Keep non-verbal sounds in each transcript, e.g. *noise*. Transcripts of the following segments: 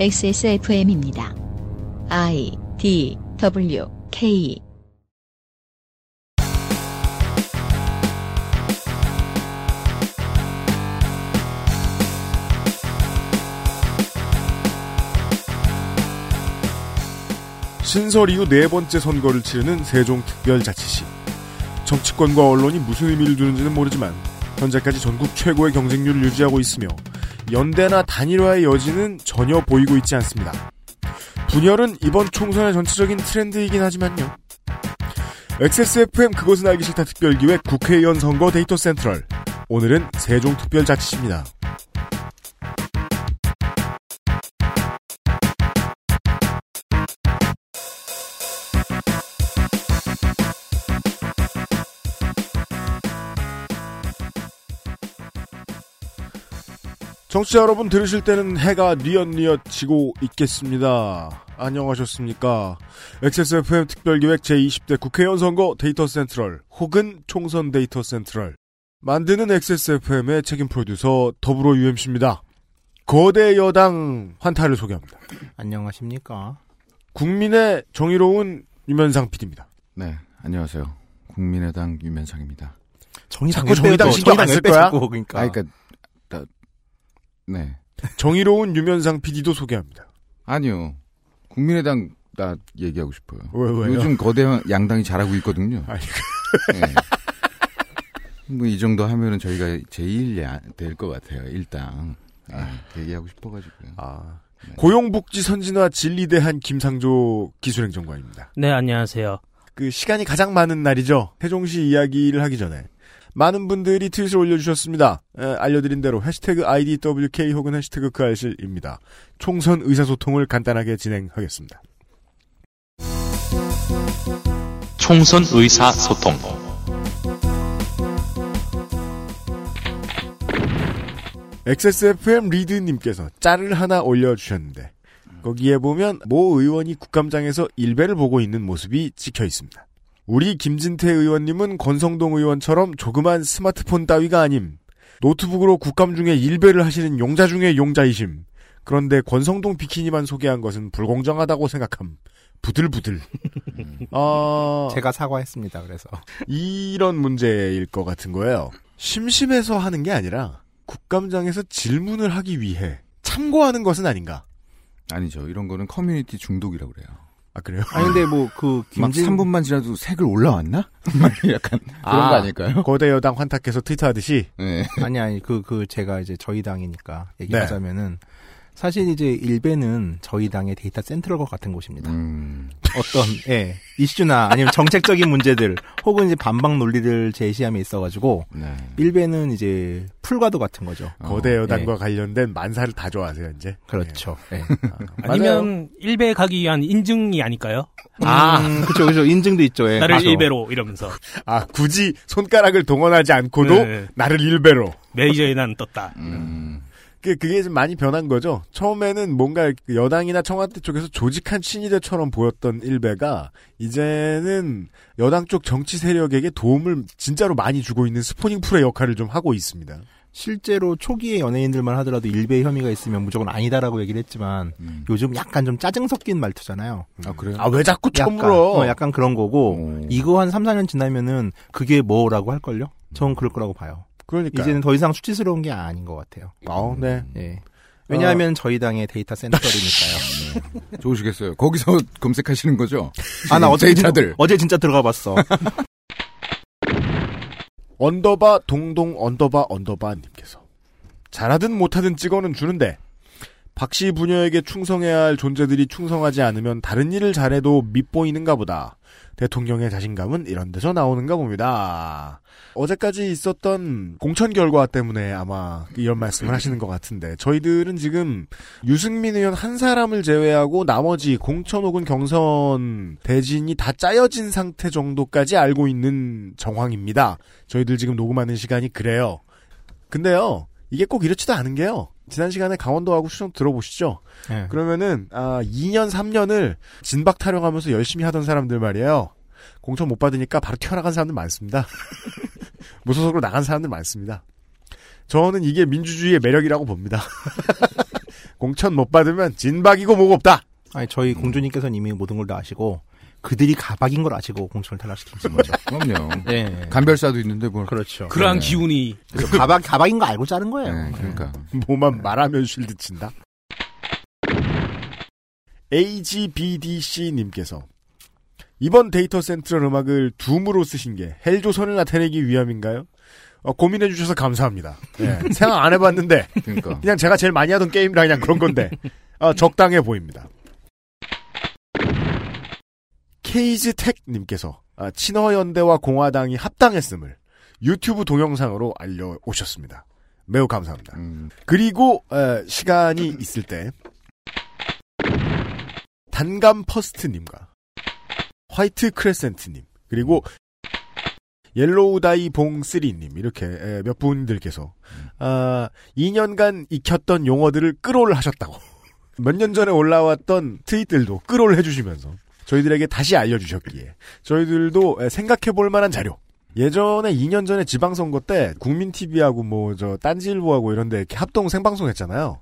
XSFM입니다. I D W K 신설 이후 네 번째 선거를 치르는 세종특별자치시. 정치권과 언론이 무슨 의미를 두는지는 모르지만 현재까지 전국 최고의 경쟁률을 유지하고 있으며 연대나 단일화의 여지는 전혀 보이고 있지 않습니다. 분열은 이번 총선의 전체적인 트렌드이긴 하지만요. XSFM 그것은 알기 싫다 특별기획 국회의원 선거 데이터 센트럴. 오늘은 세종특별자치시입니다. 청취자 여러분 들으실 때는 해가 뉘엿뉘엿 지고 있겠습니다. 안녕하셨습니까. XSFM 특별기획 제20대 국회의원 선거 데이터 센트럴 혹은 총선 데이터 센트럴 만드는 XSFM의 책임 프로듀서 더불어 UMC입니다. 거대 여당 환타를 소개합니다. 안녕하십니까. 국민의 정의로운 유면상 PD입니다. 네, 안녕하세요. 국민의당 유면상입니다. 정의당 자꾸 정의당 신경 안쓸 거야? 그러니까. 아, 그러니까 나, 네, 정의로운 유면상 PD도 소개합니다. 아니요. 국민의당 나 얘기하고 싶어요. 왜, 왜요? 요즘 거대 양당이 잘하고 있거든요. 아니, 네. 뭐이 정도 하면은 저희가 제일 될 것 같아요. 일당 아, 얘기하고 싶어가지고요. 아, 고용복지 선진화 진리대한 김상조 기술행정관입니다. 네, 안녕하세요. 그 시간이 가장 많은 날이죠. 세종시 이야기를 하기 전에 많은 분들이 트윗을 올려주셨습니다. 에, 알려드린 대로 해시태그 IDWK 혹은 해시태그 그 알실입니다. 총선 의사소통을 간단하게 진행하겠습니다. 총선 의사소통. XSFM 리드님께서 짤을 하나 올려주셨는데 거기에 보면 모 의원이 국감장에서 일배를 보고 있는 모습이 찍혀 있습니다. 우리 김진태 의원님은 권성동 의원처럼 조그만 스마트폰 따위가 아님 노트북으로 국감 중에 일배를 하시는 용자 중의 용자이심. 그런데 권성동 비키니만 소개한 것은 불공정하다고 생각함. 부들부들. 어, 제가 사과했습니다. 그래서 이런 문제일 것 같은 거예요. 심심해서 하는 게 아니라 국감장에서 질문을 하기 위해 참고하는 것은 아닌가. 아니죠. 이런 거는 커뮤니티 중독이라고 그래요. 아 그래요? 아니 근데 뭐그 *laughs* 막 김진 3분만 지나도 색을 올라왔나? *laughs* 막 약간 그런 아. 거 아닐까요? *laughs* 거대 여당 환탁해서 트위터하듯이 네. 아니 아니 그그 제가 이제 저희 당이니까 얘기하자면은 사실 이제 일베는 저희 당의 데이터 센트럴과 같은 곳입니다. 음, 어떤 예 이슈나 아니면 정책적인 문제들 혹은 이제 반박 논리를 제시함에 있어가지고 네. 일베는 이제 풀과도 같은 거죠. 거대 여당과 예. 관련된 만사를 다 좋아하세요 이제. 그렇죠. 예. 아니면 일배 가기 위한 인증이 아닐까요? 아, 그렇죠, 그렇죠. 인증도 있죠. 예. 나를 가서. 일배로 이러면서 아 굳이 손가락을 동원하지 않고도 네. 나를 일배로. 메이저에 난 떴다. 음, 그 그게 좀 많이 변한 거죠. 처음에는 뭔가 그 여당이나 청와대 쪽에서 조직한 친위대처럼 보였던 일배가 이제는 여당 쪽 정치 세력에게 도움을 진짜로 많이 주고 있는 스포닝 풀의 역할을 좀 하고 있습니다. 실제로 초기에 연예인들만 하더라도 일배 혐의가 있으면 무조건 아니다라고 얘기를 했지만 음. 요즘 약간 좀 짜증 섞인 말투잖아요. 아 그래요? 아 왜 자꾸 약간, 처물어? 어, 약간 그런 거고 오. 이거 한 3, 4년 지나면은 그게 뭐라고 할 걸요? 전 그럴 거라고 봐요. 그러니까. 이제는 더 이상 수치스러운 게 아닌 것 같아요. 아, 네. 예. 왜냐하면 저희 당의 데이터 센터이니까요. *laughs* 좋으시겠어요. 거기서 *laughs* 검색하시는 거죠? 아, 나 어제 진짜, 데이터들. 어제 진짜 들어가 봤어. underbar 동동 underbar underbar 님께서 잘하든 못하든 찍어는 주는데 박씨 부녀에게 충성해야 할 존재들이 충성하지 않으면 다른 일을 잘해도 밉보이는가 보다. 대통령의 자신감은 이런 데서 나오는가 봅니다. 어제까지 있었던 공천 결과 때문에 아마 이런 말씀을 하시는 것 같은데 저희들은 지금 유승민 의원 한 사람을 제외하고 나머지 공천 혹은 경선 대진이 다 짜여진 상태 정도까지 알고 있는 정황입니다. 저희들 지금 녹음하는 시간이 그래요. 근데요, 이게 꼭 이렇지도 않은 게요. 지난 시간에 강원도하고 수정 들어보시죠. 예. 그러면은 아 2년 3년을 진박 타령하면서 열심히 하던 사람들 말이에요. 공천 못 받으니까 바로 튀어나간 사람들 많습니다. *laughs* 무소속으로 나간 사람들 많습니다. 저는 이게 민주주의의 매력이라고 봅니다. *laughs* 공천 못 받으면 진박이고 뭐고 없다. 아니 저희 공주님께서는 이미 모든 걸 다 아시고 그들이 가박인 걸 아시고 공천을 탈락시킨 거죠. *laughs* 그럼요. 네. 간별사도 있는데 뭘. 그렇죠. 그러한 네. 기운이 가박 가박인 거 알고 자른 거예요. 네, 그러니까. 뭐만 말하면 쉴드 친다. AGBDC님께서 이번 데이터 센트럴 음악을 둠으로 쓰신 게 헬조선을 나타내기 위함인가요? 어, 고민해 주셔서 감사합니다. 예, *laughs* 생각 안 해봤는데 그러니까. 그냥 제가 제일 많이 하던 게임이라 그냥 그런 건데 어, 적당해 보입니다. 케이즈텍님께서 아, 친화연대와 공화당이 합당했음을 유튜브 동영상으로 알려오셨습니다. 매우 감사합니다. 음, 그리고 에, 시간이 있을 때 단감 퍼스트님과 화이트 크레센트님 그리고 옐로우 다이 봉3님 이렇게 에, 몇 분들께서 아, 2년간 익혔던 용어들을 끌어올 하셨다고 *laughs* 몇 년 전에 올라왔던 트윗들도 끌어올 해주시면서 저희들에게 다시 알려주셨기에 저희들도 에, 생각해볼 만한 자료 예전에 2년 전에 지방선거 때 국민TV하고 뭐 저 딴지일보하고 이런 데 이렇게 합동 생방송 했잖아요.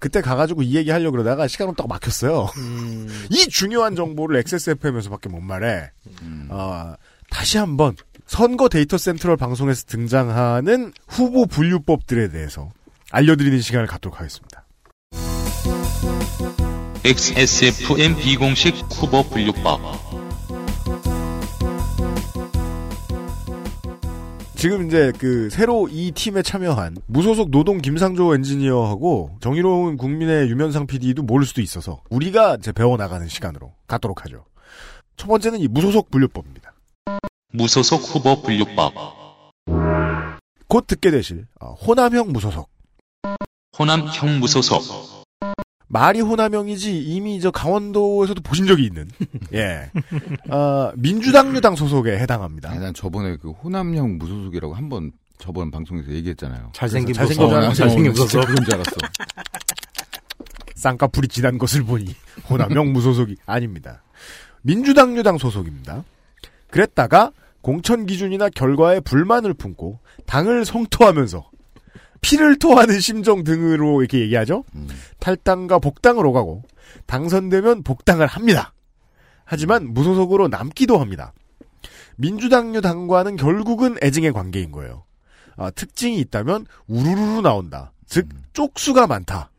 그때 가가지고 이 얘기 하려고 그러다가 시간 없다고 막혔어요. *laughs* 이 중요한 정보를 XSFM에서밖에 못 말해. 음. 아, 다시 한번 선거 데이터 센트럴 방송에서 등장하는 후보 분류법들에 대해서 알려드리는 시간을 갖도록 하겠습니다. XSFM 비공식 후보 분류법. 지금 이제 그 새로 이 팀에 참여한 무소속 노동 김상조 엔지니어하고 정의로운 국민의 유면상 PD도 모를 수도 있어서 우리가 이제 배워나가는 시간으로 갖도록 하죠. 첫 번째는 이 무소속 분류법입니다. 무소속 후보 분류법. 곧 듣게 되실 어, 호남형 무소속. 호남형 무소속. 말이 호남형이지 이미 저 강원도에서도 보신 적이 있는 *laughs* 예 어, 민주당 유당 소속에 해당합니다. 아니, 난 저번에 그 호남형 무소속이라고 한 번 저번 방송에서 얘기했잖아요. 잘생긴. 잘생긴 어, 줄 잘생긴 모습. 그런 줄 알았어. *laughs* 쌍꺼풀이 진한 것을 보니 호남형 무소속이 아닙니다. 민주당 유당 소속입니다. 그랬다가 공천 기준이나 결과에 불만을 품고 당을 성토하면서 피를 토하는 심정 등으로 이렇게 얘기하죠. 음. 탈당과 복당을 오가고 당선되면 복당을 합니다. 하지만 무소속으로 남기도 합니다. 민주당류 당과는 결국은 애증의 관계인 거예요. 아, 특징이 있다면 우르르르 나온다. 즉 쪽수가 많다.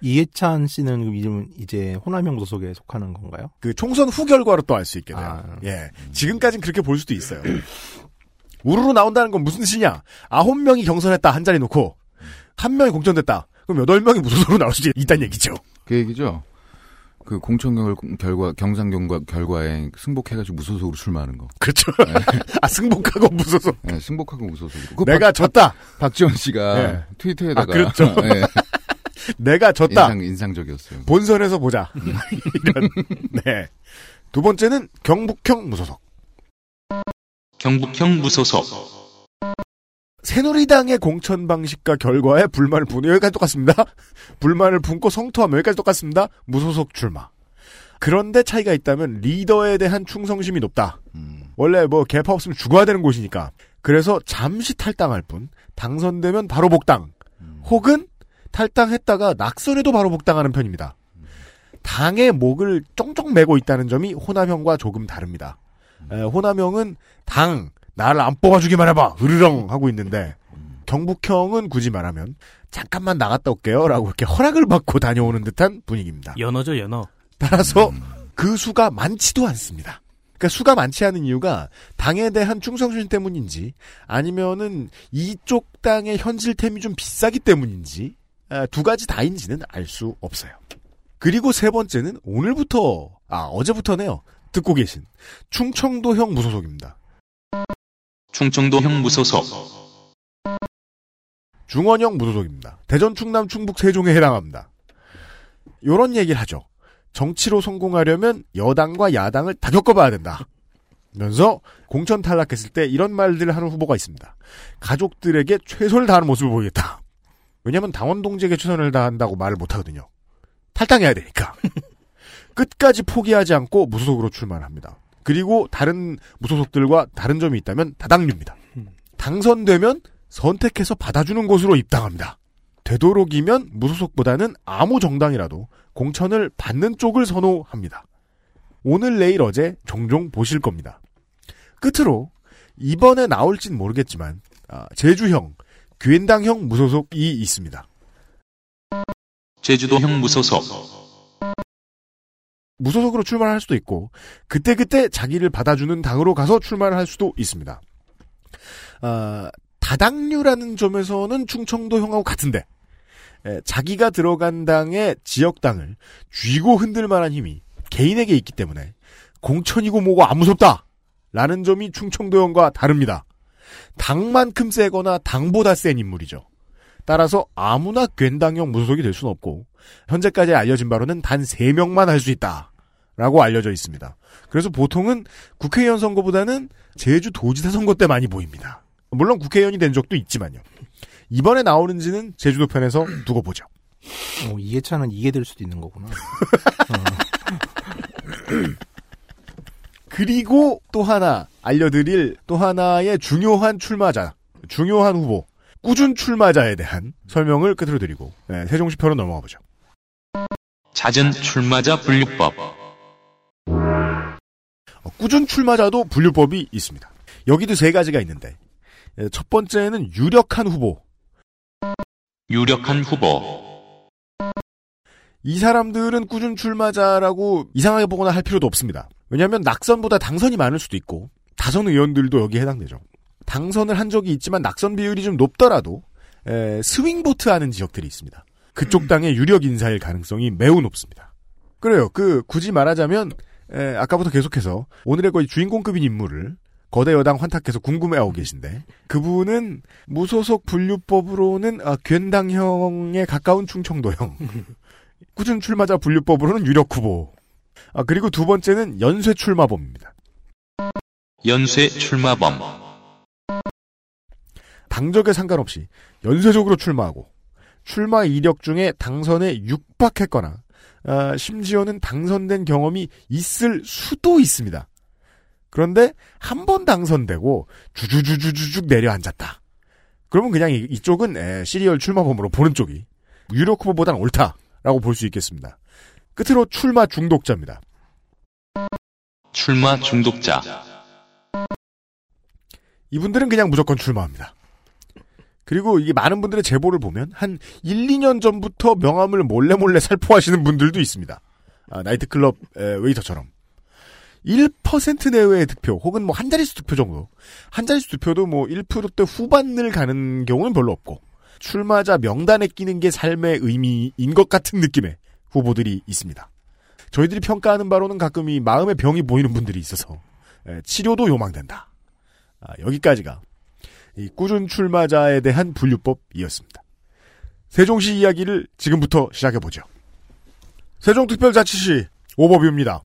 이해찬 씨는 이제 호남형 소속에 속하는 건가요? 그 총선 후 결과로 또 알 수 있게 돼요. 아. 예. 지금까지는 그렇게 볼 수도 있어요. *clears throat* 우르르 나온다는 건 무슨 뜻이냐? 아홉 명이 경선했다 한 자리 놓고 한 명이 공천됐다. 그럼 여덟 명이 무소속으로 나올 수 있다는 얘기죠. 그 얘기죠. 그 공천 결, 결과 경상 결과 결과에 승복해가지고 무소속으로 출마하는 거. 그렇죠. *laughs* 아 승복하고 무소속. 네, 승복하고 무소속으로. 그거 내가 박, 졌다. 박지원 씨가 네. 트위터에다가 아, 그렇죠. 네, *laughs* 내가 졌다. 인상 인상적이었어요. 본선에서 보자. *laughs* 이런. 네. 두 번째는 경북형 무소속. 경북형 무소속. 새누리당의 공천 방식과 결과에 불만을 품는 여기까지 똑같습니다. *laughs* 불만을 품고 성토하면 여기까지 똑같습니다. 무소속 출마. 그런데 차이가 있다면 리더에 대한 충성심이 높다. 음. 원래 뭐 개파 없으면 죽어야 되는 곳이니까. 그래서 잠시 탈당할 뿐 당선되면 바로 복당. 혹은 탈당했다가 낙선해도 바로 복당하는 편입니다. 당의 목을 쫑쫑 매고 있다는 점이 호남형과 조금 다릅니다. 에, 호남형은 당 나를 안 뽑아주기만 해봐 으르렁 하고 있는데 경북형은 굳이 말하면 잠깐만 나갔다 올게요라고 이렇게 허락을 받고 다녀오는 듯한 분위기입니다. 연어죠 연어. 따라서 그 수가 많지도 않습니다. 그러니까 수가 많지 않은 이유가 당에 대한 충성심 때문인지 아니면은 이쪽 당의 현실템이 좀 비싸기 때문인지 아, 두 가지 다인지는 알 수 없어요. 그리고 세 번째는 오늘부터 아 어제부터네요. 듣고 계신 충청도형 무소속입니다. 충청도형 무소속. 중원형 무소속입니다. 대전, 충남, 충북, 세종에 해당합니다. 요런 얘기를 하죠. 정치로 성공하려면 여당과 야당을 다 겪어봐야 된다. 면서 공천 탈락했을 때 이런 말들을 하는 후보가 있습니다. 가족들에게 최선을 다하는 모습을 보이겠다. 왜냐하면 당원 동지에게 최선을 다한다고 말을 못하거든요. 탈당해야 되니까. *laughs* 끝까지 포기하지 않고 무소속으로 출마합니다. 그리고 다른 무소속들과 다른 점이 있다면 다당류입니다. 당선되면 선택해서 받아주는 곳으로 입당합니다. 되도록이면 무소속보다는 아무 정당이라도 공천을 받는 쪽을 선호합니다. 오늘 내일 어제 종종 보실 겁니다. 끝으로 이번에 나올진 모르겠지만 아, 제주형, 괜당형 무소속이 있습니다. 제주도형 무소속 무소속으로 출마할 수도 있고 그때그때 자기를 받아주는 당으로 가서 출마를 할 수도 있습니다. 아, 다당류라는 점에서는 충청도형하고 같은데 에, 자기가 들어간 당의 지역당을 쥐고 흔들 만한 힘이 개인에게 있기 때문에 공천이고 뭐고 안 무섭다 라는 점이 충청도형과 다릅니다. 당만큼 세거나 당보다 센 인물이죠. 따라서 아무나 괜당형 무소속이 될 수는 없고 현재까지 알려진 바로는 단 3명만 할 수 있다. 라고 알려져 있습니다. 그래서 보통은 국회의원 선거보다는 제주 도지사 선거 때 많이 보입니다. 물론 국회의원이 된 적도 있지만요. 이번에 나오는지는 제주도 편에서 두고 보죠. 어, 이해차는 이게 될 수도 있는 거구나. *laughs* 그리고 또 하나 알려드릴 또 하나의 중요한 출마자, 중요한 후보, 꾸준 출마자에 대한 설명을 끝으로 드리고 네, 세종시 편으로 넘어가 보죠. 잦은 출마자 분류법 어, 꾸준 출마자도 분류법이 있습니다. 여기도 세 가지가 있는데 에, 첫 번째는 유력한 후보. 유력한 후보 이 사람들은 꾸준 출마자라고 이상하게 보거나 할 필요도 없습니다. 왜냐하면 낙선보다 당선이 많을 수도 있고 다선 의원들도 여기에 해당되죠. 당선을 한 적이 있지만 낙선 비율이 좀 높더라도 에, 스윙보트 하는 지역들이 있습니다. 그쪽 당의 유력 인사일 가능성이 매우 높습니다. 그래요. 그 굳이 말하자면 에, 아까부터 계속해서 오늘의 거의 주인공급인 인물을 거대 여당 환탁해서 궁금해하고 계신데 그분은 무소속 분류법으로는 아, 괜당형에 가까운 충청도형. *laughs* 꾸준 출마자 분류법으로는 유력 후보. 아, 그리고 두 번째는 연쇄 출마범입니다. 연쇄 출마범. 당적에 상관없이 연쇄적으로 출마하고 출마 이력 중에 당선에 육박했거나 아, 심지어는 당선된 경험이 있을 수도 있습니다. 그런데 한 번 당선되고 주주주주주쭉 내려앉았다. 그러면 그냥 이, 이쪽은 에, 시리얼 출마범으로 보는 쪽이 유력 후보보다는 옳다라고 볼 수 있겠습니다. 끝으로 출마 중독자입니다. 출마 중독자 이분들은 그냥 무조건 출마합니다. 그리고 이게 많은 분들의 제보를 보면 한 1, 2년 전부터 명함을 몰래 몰래 살포하시는 분들도 있습니다. 아, 나이트클럽 에, 웨이터처럼. 1% 내외의 득표 혹은 뭐 한 자릿수 득표 정도. 한 자릿수 득표도 뭐 1%대 후반을 가는 경우는 별로 없고 출마자 명단에 끼는 게 삶의 의미인 것 같은 느낌의 후보들이 있습니다. 저희들이 평가하는 바로는 가끔 이 마음의 병이 보이는 분들이 있어서 에, 치료도 요망된다. 아, 여기까지가 이 꾸준 출마자에 대한 분류법이었습니다. 세종시 이야기를 지금부터 시작해보죠. 세종특별자치시 오버뷰입니다.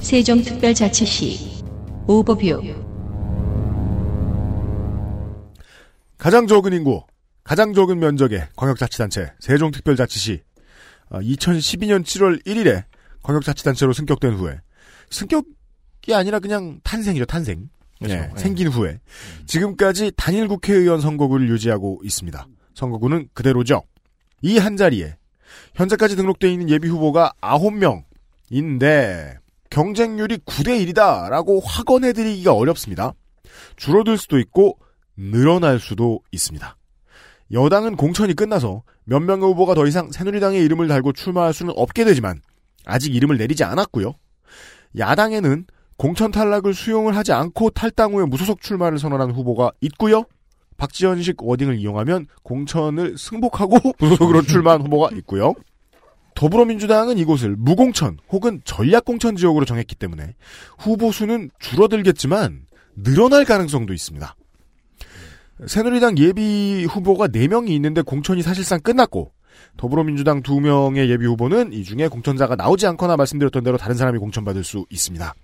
세종특별자치시 오버뷰 가장 적은 인구, 가장 적은 면적의 광역자치단체 세종특별자치시 2012년 7월 1일에 광역자치단체로 승격된 후에 승격이 아니라 그냥 탄생이죠 탄생. 네, 네. 생긴 후에 지금까지 단일 국회의원 선거구를 유지하고 있습니다. 선거구는 그대로죠. 이 한 자리에 현재까지 등록되어 있는 예비 후보가 9명인데 경쟁률이 9대 1이다라고 확언해 드리기가 어렵습니다. 줄어들 수도 있고 늘어날 수도 있습니다. 여당은 공천이 끝나서 몇 명의 후보가 더 이상 새누리당의 이름을 달고 출마할 수는 없게 되지만 아직 이름을 내리지 않았고요. 야당에는 공천 탈락을 수용을 하지 않고 탈당 후에 무소속 출마를 선언한 후보가 있고요. 박지현식 워딩을 이용하면 공천을 승복하고 *laughs* 무소속으로 출마한 후보가 있고요. 더불어민주당은 이곳을 무공천 혹은 전략공천 지역으로 정했기 때문에 후보 수는 줄어들겠지만 늘어날 가능성도 있습니다. 새누리당 예비 후보가 4명이 있는데 공천이 사실상 끝났고 더불어민주당 2명의 예비 후보는 이 중에 공천자가 나오지 않거나 말씀드렸던 대로 다른 사람이 공천받을 수 있습니다.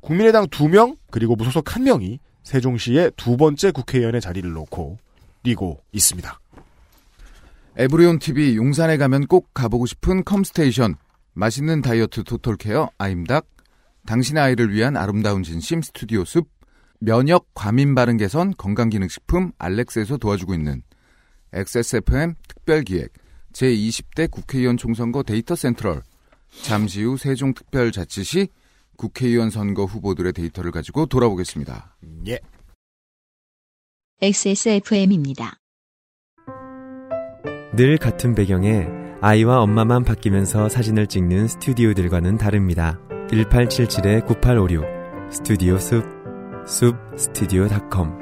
국민의당 2명 그리고 무소속 1명이 세종시의 두 번째 국회의원의 자리를 놓고 뛰고 있습니다. 에브리온 TV 용산에 가면 꼭 가보고 싶은 컴스테이션 맛있는 다이어트 토톨케어 아임닭 당신의 아이를 위한 아름다운 진심 스튜디오 숲 면역 과민 발행 개선 건강기능식품 알렉스에서 도와주고 있는 XSFM 특별기획 제20대 국회의원 총선거 데이터 센트럴 잠시 후 세종특별자치시 국회의원 선거 후보들의 데이터를 가지고 돌아보겠습니다. 예. XSFM입니다. 늘 같은 배경에 아이와 엄마만 바뀌면서 사진을 찍는 스튜디오들과는 다릅니다. 1877-9856 스튜디오 숲, 숲 스튜디오닷컴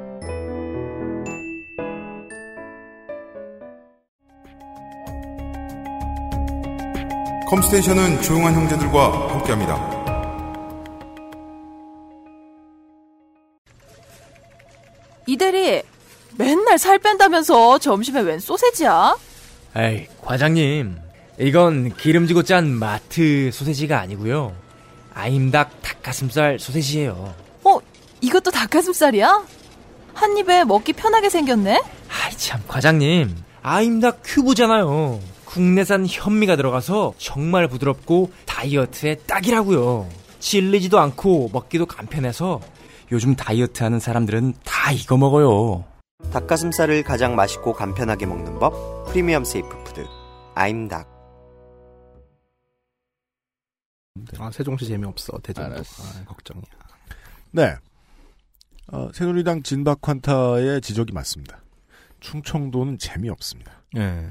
컴스테이션은 조용한 형제들과 함께합니다. 이대리 맨날 살 뺀다면서 점심에 웬 소세지야? 에이, 과장님. 이건 기름지고 짠 마트 소세지가 아니고요. 아임닭 닭가슴살 소세지예요. 어, 이것도 닭가슴살이야? 한 입에 먹기 편하게 생겼네? 아이 참, 과장님. 아임닭 큐브잖아요. 국내산 현미가 들어가서 정말 부드럽고 다이어트에 딱이라고요. 질리지도 않고 먹기도 간편해서 요즘 다이어트 하는 사람들은 다 이거 먹어요. 닭가슴살을 가장 맛있고 간편하게 먹는 법 프리미엄 safe food 아임닭 아, 세종시 재미없어. 대전도. 아, 걱정이야. 네. 어, 새누리당 진박환타의 지적이 맞습니다. 충청도는 재미없습니다. 예.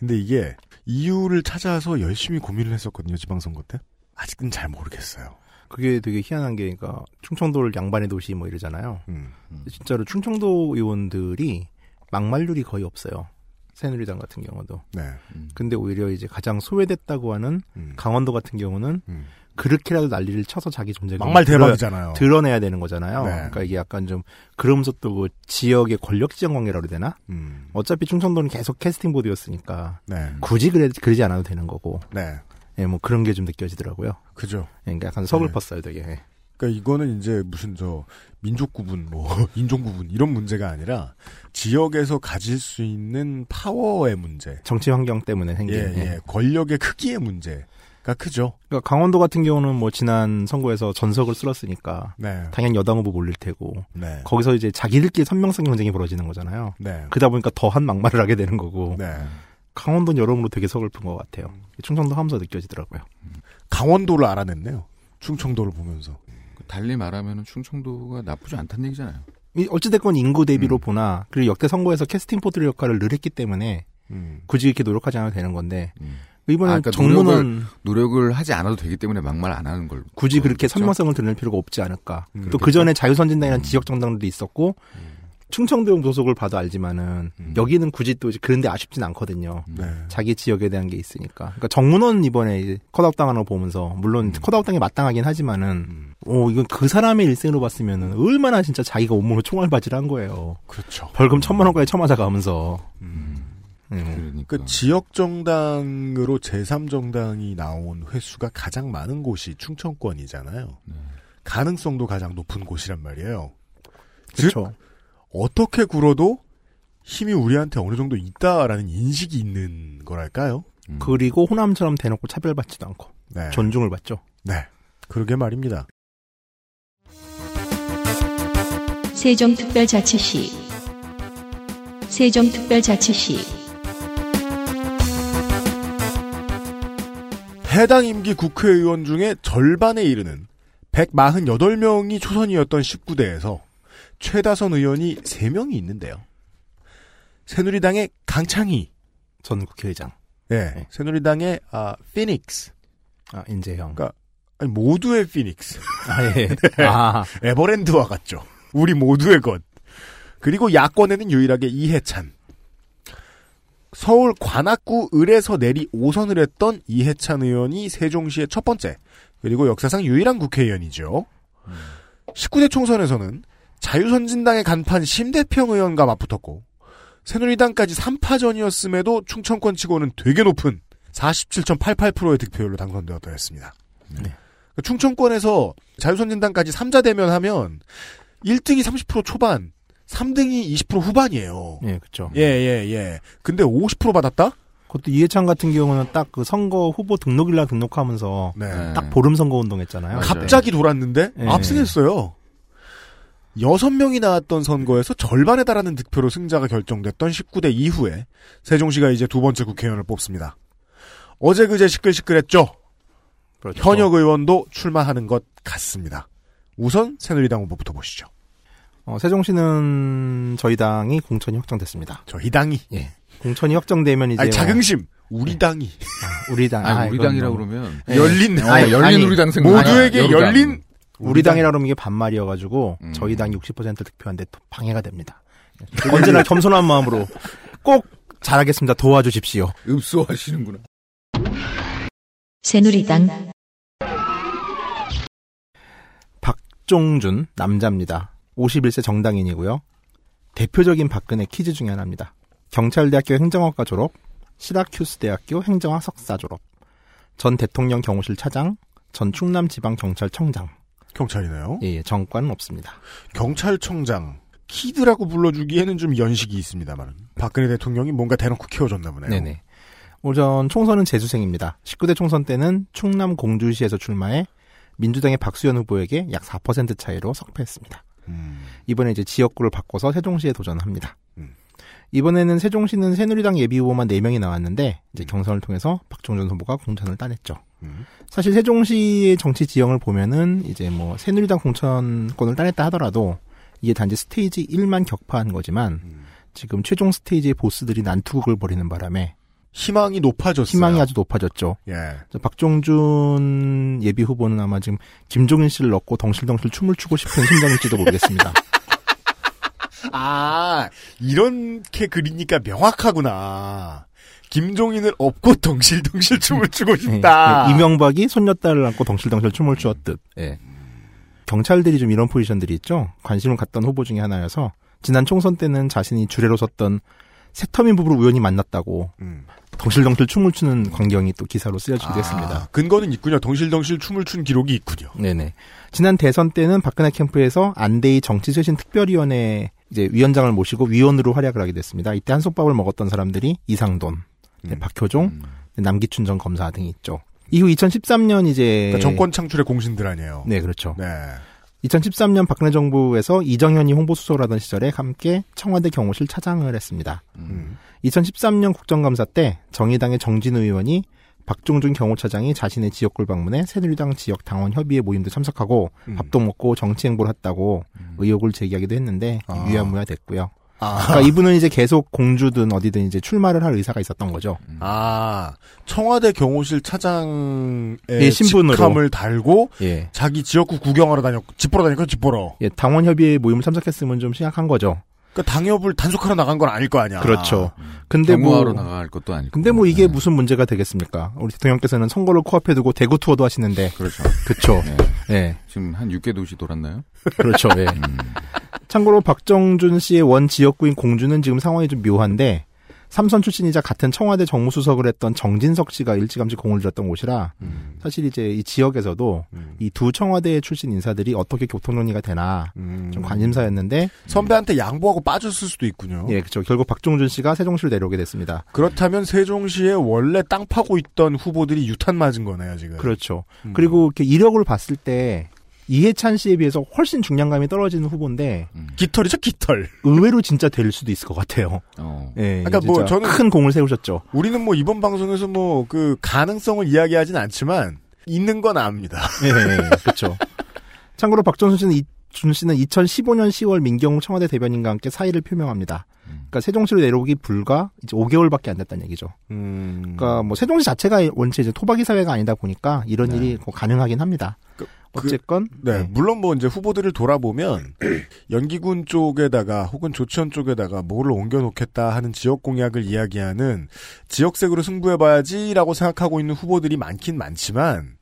근데 이게 이유를 찾아서 열심히 고민을 했었거든요, 지방선거 때. 아직은 잘 모르겠어요. 그게 되게 희한한 게, 그러니까 충청도를 양반의 도시 뭐 이러잖아요. 음. 근데 진짜로 충청도 의원들이 막말률이 거의 없어요. 새누리당 같은 경우도. 네. 근데 오히려 이제 가장 소외됐다고 하는 음. 강원도 같은 경우는 음. 그렇게라도 난리를 쳐서 자기 존재감을 막말 드러- 대박이잖아요. 드러 내야 되는 거잖아요. 네. 그러니까 이게 약간 좀 그러면서 또그 지역의 권력 지정 관계라고 해야 되나? 음. 어차피 충청도는 계속 캐스팅 보드였으니까 네. 굳이 그래, 그러지 않아도 되는 거고. 네. 예, 뭐 그런 게 좀 느껴지더라고요. 그죠. 예, 그러니까 약간 서글펐어요, 되게. 예. 그러니까 이거는 이제 무슨 저 민족 구분, 뭐 *laughs* 인종 구분 이런 문제가 아니라 지역에서 가질 수 있는 파워의 문제. 정치 환경 때문에 생긴. 예, 예. 예. 권력의 크기의 문제 가 크죠. 그러니까 강원도 같은 경우는 뭐 지난 선거에서 전석을 쓸었으니까 네. 당연히 여당 후보 몰릴 테고 네. 거기서 이제 자기들끼리 선명성 경쟁이 벌어지는 거잖아요. 네. 그러다 보니까 더한 막말을 하게 되는 거고 네. 강원도는 여러모로 되게 서글픈 것 같아요. 충청도 하면서 느껴지더라고요. 강원도를 알아냈네요. 충청도를 보면서. 달리 말하면 충청도가 나쁘지 않다는 얘기잖아요. 이 어찌됐건 인구 대비로 음. 보나 그리고 역대 선거에서 캐스팅 보트 역할을 늘 했기 때문에 음. 굳이 이렇게 노력하지 않아도 되는 건데 음. 이번에 아, 그러니까 정문은 노력을 하지 않아도 되기 때문에 막말 안 하는 걸. 굳이 그렇게 그렇죠? 선명성을 드러낼 필요가 없지 않을까. 음, 또그 전에 자유선진당이라는 음. 지역 정당들도 있었고 충청도 소속을 봐도 알지만은 음. 여기는 굳이 또 이제 그런데 아쉽진 않거든요. 네. 자기 지역에 대한 게 있으니까. 그러니까 정문원 이번에 컷아웃 당하는 거 보면서 물론 음. 컷아웃 당이 마땅하긴 하지만은 음. 오 이건 그 사람의 일생으로 봤으면은 얼마나 진짜 자기가 온몸으로 총알바지를 한 거예요. 그렇죠. 벌금 천만 원까지 쳐맞아 가면서. 음. 음. 그러니까. 그 지역 정당으로 제3정당이 나온 횟수가 가장 많은 곳이 충청권이잖아요. 네. 가능성도 가장 높은 곳이란 말이에요. 즉 그렇죠. 어떻게 굴어도 힘이 우리한테 어느 정도 있다라는 인식이 있는 거랄까요? 음. 그리고 호남처럼 대놓고 차별받지도 않고 네. 존중을 받죠. 네. 그러게 말입니다. 세종특별자치시 세종특별자치시 해당 임기 국회의원 중에 절반에 이르는 148명이 초선이었던 19대에서 최다선 의원이 3명이 있는데요. 새누리당의 강창희, 전 국회의장. 예, 네. 새누리당의 아, 피닉스, 아, 인재형. 그러니까 아니, 모두의 피닉스, 아, 예. *laughs* 아, 에버랜드와 같죠. 우리 모두의 것. 그리고 야권에는 유일하게 이해찬. 서울 관악구 을에서 내리 5선을 했던 이해찬 의원이 세종시의 첫 번째, 그리고 역사상 유일한 국회의원이죠. 19대 총선에서는 자유선진당의 간판 심대평 의원과 맞붙었고 새누리당까지 3파전이었음에도 충청권 치고는 되게 높은 47.88%의 득표율로 당선되었다 했습니다. 그러니까 충청권에서 자유선진당까지 3자 대면하면 1등이 30% 초반, 3등이 20% 후반이에요. 예, 그렇죠. 예, 예, 예. 근데 50% 받았다? 그것도 이해찬 같은 경우는 딱 그 선거 후보 등록일 날 등록하면서 네. 딱 보름 선거 운동했잖아요. 갑자기 돌았는데 예. 압승했어요. 여섯 명이 나왔던 선거에서 절반에 달하는 득표로 승자가 결정됐던 19대 이후에 세종시가 이제 두 번째 국회의원을 뽑습니다. 어제 그제 시끌시끌했죠. 그렇죠. 현역 의원도 출마하는 것 같습니다. 우선 새누리당 후보부터 보시죠. 어, 세종시는 저희 당이 공천이 확정됐습니다. 저희 당이 예. 공천이 확정되면 이제 아니, 뭐- 자긍심. 우리 당이 아, 우리 당. 아니, 아, 우리 당이라고 뭐- 그러면 예. 열린 어, 아니, 열린 아니, 우리 당 생각 모두에게 여기당. 열린 우리 당이라 그러면 이게 반말이어가지고 음. 저희 당이 60% 득표한데 또 방해가 됩니다. 언제나 겸손한 마음으로 꼭 잘하겠습니다. 도와주십시오. 읍소하시는구나. 새누리당 박종준 남자입니다. 51세 정당인이고요. 대표적인 박근혜 퀴즈 중에 하나입니다. 경찰대학교 행정학과 졸업, 시라큐스 대학교 행정학 석사 졸업, 전 대통령 경호실 차장, 전 충남 지방 경찰청장. 경찰이네요. 예, 예, 정과는 없습니다. 경찰청장 키드라고 불러주기에는 좀 연식이 있습니다만 박근혜 대통령이 뭔가 대놓고 키워줬나 보네요. 네네. 오전 총선은 재수생입니다. 19대 총선 때는 충남 공주시에서 출마해 민주당의 박수현 후보에게 약 4% 차이로 석패했습니다. 음, 이번에 이제 지역구를 바꿔서 세종시에 도전합니다. 음. 이번에는 세종시는 새누리당 예비 후보만 4명이 나왔는데 음. 이제 경선을 통해서 박종준 후보가 공천을 따냈죠. 음. 사실 세종시의 정치 지형을 보면은 이제 뭐 새누리당 공천권을 따냈다 하더라도 이게 단지 스테이지 1만 격파한 거지만 음. 지금 최종 스테이지의 보스들이 난투극을 벌이는 바람에 희망이 높아졌어요. 희망이 아주 높아졌죠. 예. 저 박종준 예비 후보는 아마 지금 김종인 씨를 넣고 덩실덩실 춤을 추고 싶은 심정일지도 모르겠습니다. *laughs* 아 이렇게 그리니까 명확하구나. 김종인을 업고 덩실덩실 춤을 추고 싶다. 예, 예, 이명박이 손녀딸을 안고 덩실덩실 춤을 추었듯. 예. 경찰들이 좀 이런 포지션들이 있죠. 관심을 갖던 후보 중에 하나여서 지난 총선 때는 자신이 주례로 섰던 새터민 부부를 우연히 만났다고 음. 덩실덩실 춤을 추는 광경이 또 기사로 쓰여지기도 했습니다. 아, 근거는 있군요. 덩실덩실 춤을 춘 기록이 있군요. 네네. 지난 대선 때는 박근혜 캠프에서 안대희 정치쇄신 특별위원회 이제 위원장을 모시고 위원으로 활약을 하게 됐습니다. 이때 한솥밥을 먹었던 사람들이 이상돈, 네, 박효종, 음. 네, 남기춘 전 검사 등이 있죠. 이후 2013년 이제 그러니까 정권 창출의 공신들 아니에요. 네 그렇죠. 네. 2013년 박근혜 정부에서 이정현이 홍보수석을 하던 시절에 함께 청와대 경호실 차장을 했습니다. 음. 2013년 국정감사 때 정의당의 정진우 의원이 박종준 경호차장이 자신의 지역구를 방문해 새누리당 지역 당원 협의회 모임도 참석하고 음. 밥도 먹고 정치 행보를 했다고 의혹을 제기하기도 했는데 아. 유야무야 됐고요. 아, 그러니까 이분은 이제 계속 공주든 어디든 이제 출마를 할 의사가 있었던 거죠. 아 청와대 경호실 차장의 예, 신분으로. 직함을 달고 예. 자기 지역구 구경하러 다녔고 집 보러 다니고 집 보러. 예, 당원 협의회 모임을 참석했으면 좀 심각한 거죠. 그러니까 당협을 단속하러 나간 건 아닐 거 아니야. 그렇죠. 근데 경호하러 뭐 나갈 것도 아니고. 근데 뭐 이게 네. 무슨 문제가 되겠습니까? 우리 대통령께서는 선거를 코앞에 두고 대구 투어도 하시는데 그렇죠. 그렇죠. 네. 예. 지금 한 6개 도시 돌았나요? 그렇죠. 예. 음. 참고로 박정준 씨의 원 지역구인 공주는 지금 상황이 좀 묘한데 삼선 출신이자 같은 청와대 정무수석을 했던 정진석 씨가 일찌감치 공을 들였던 곳이라 음. 사실 이제 이 지역에서도 음. 이두 청와대 출신 인사들이 어떻게 교통 논의가 되나 음. 좀 관심사였는데 선배한테 양보하고 빠졌을 수도 있군요. 예, 그렇죠. 결국 박종준 씨가 세종시로 내려오게 됐습니다. 그렇다면 세종시에 원래 땅 파고 있던 후보들이 유탄 맞은 거네요 지금. 그렇죠. 음. 그리고 이렇게 이력을 봤을 때 이해찬 씨에 비해서 훨씬 중량감이 떨어지는 후보인데 깃털이죠 깃털. 의외로 진짜 될 수도 있을 것 같아요. 어. 예, 그러니까 뭐 저는- 큰 공을 세우셨죠. 우리는 뭐 이번 방송에서 뭐 그 가능성을 이야기하진 않지만 있는 건 압니다. 예, 그렇죠. 참고로 박정순 씨는 이, 준 씨는 2015년 10월 민경욱 청와대 대변인과 함께 사의를 표명합니다. 그러니까 세종시로 내려오기 불과 이제 5개월밖에 안 됐다는 얘기죠. 음. 그러니까 뭐 세종시 자체가 원체 이제 토박이 사회가 아니다 보니까 이런 네. 일이 뭐 가능하긴 합니다. 그- 어쨌건 네, 네. 물론 뭐 이제 후보들을 돌아보면 *clears throat* 연기군 쪽에다가 혹은 조치원 쪽에다가 뭐를 옮겨놓겠다 하는 지역 공약을 이야기하는 지역색으로 승부해봐야지라고 생각하고 있는 후보들이 많긴 많지만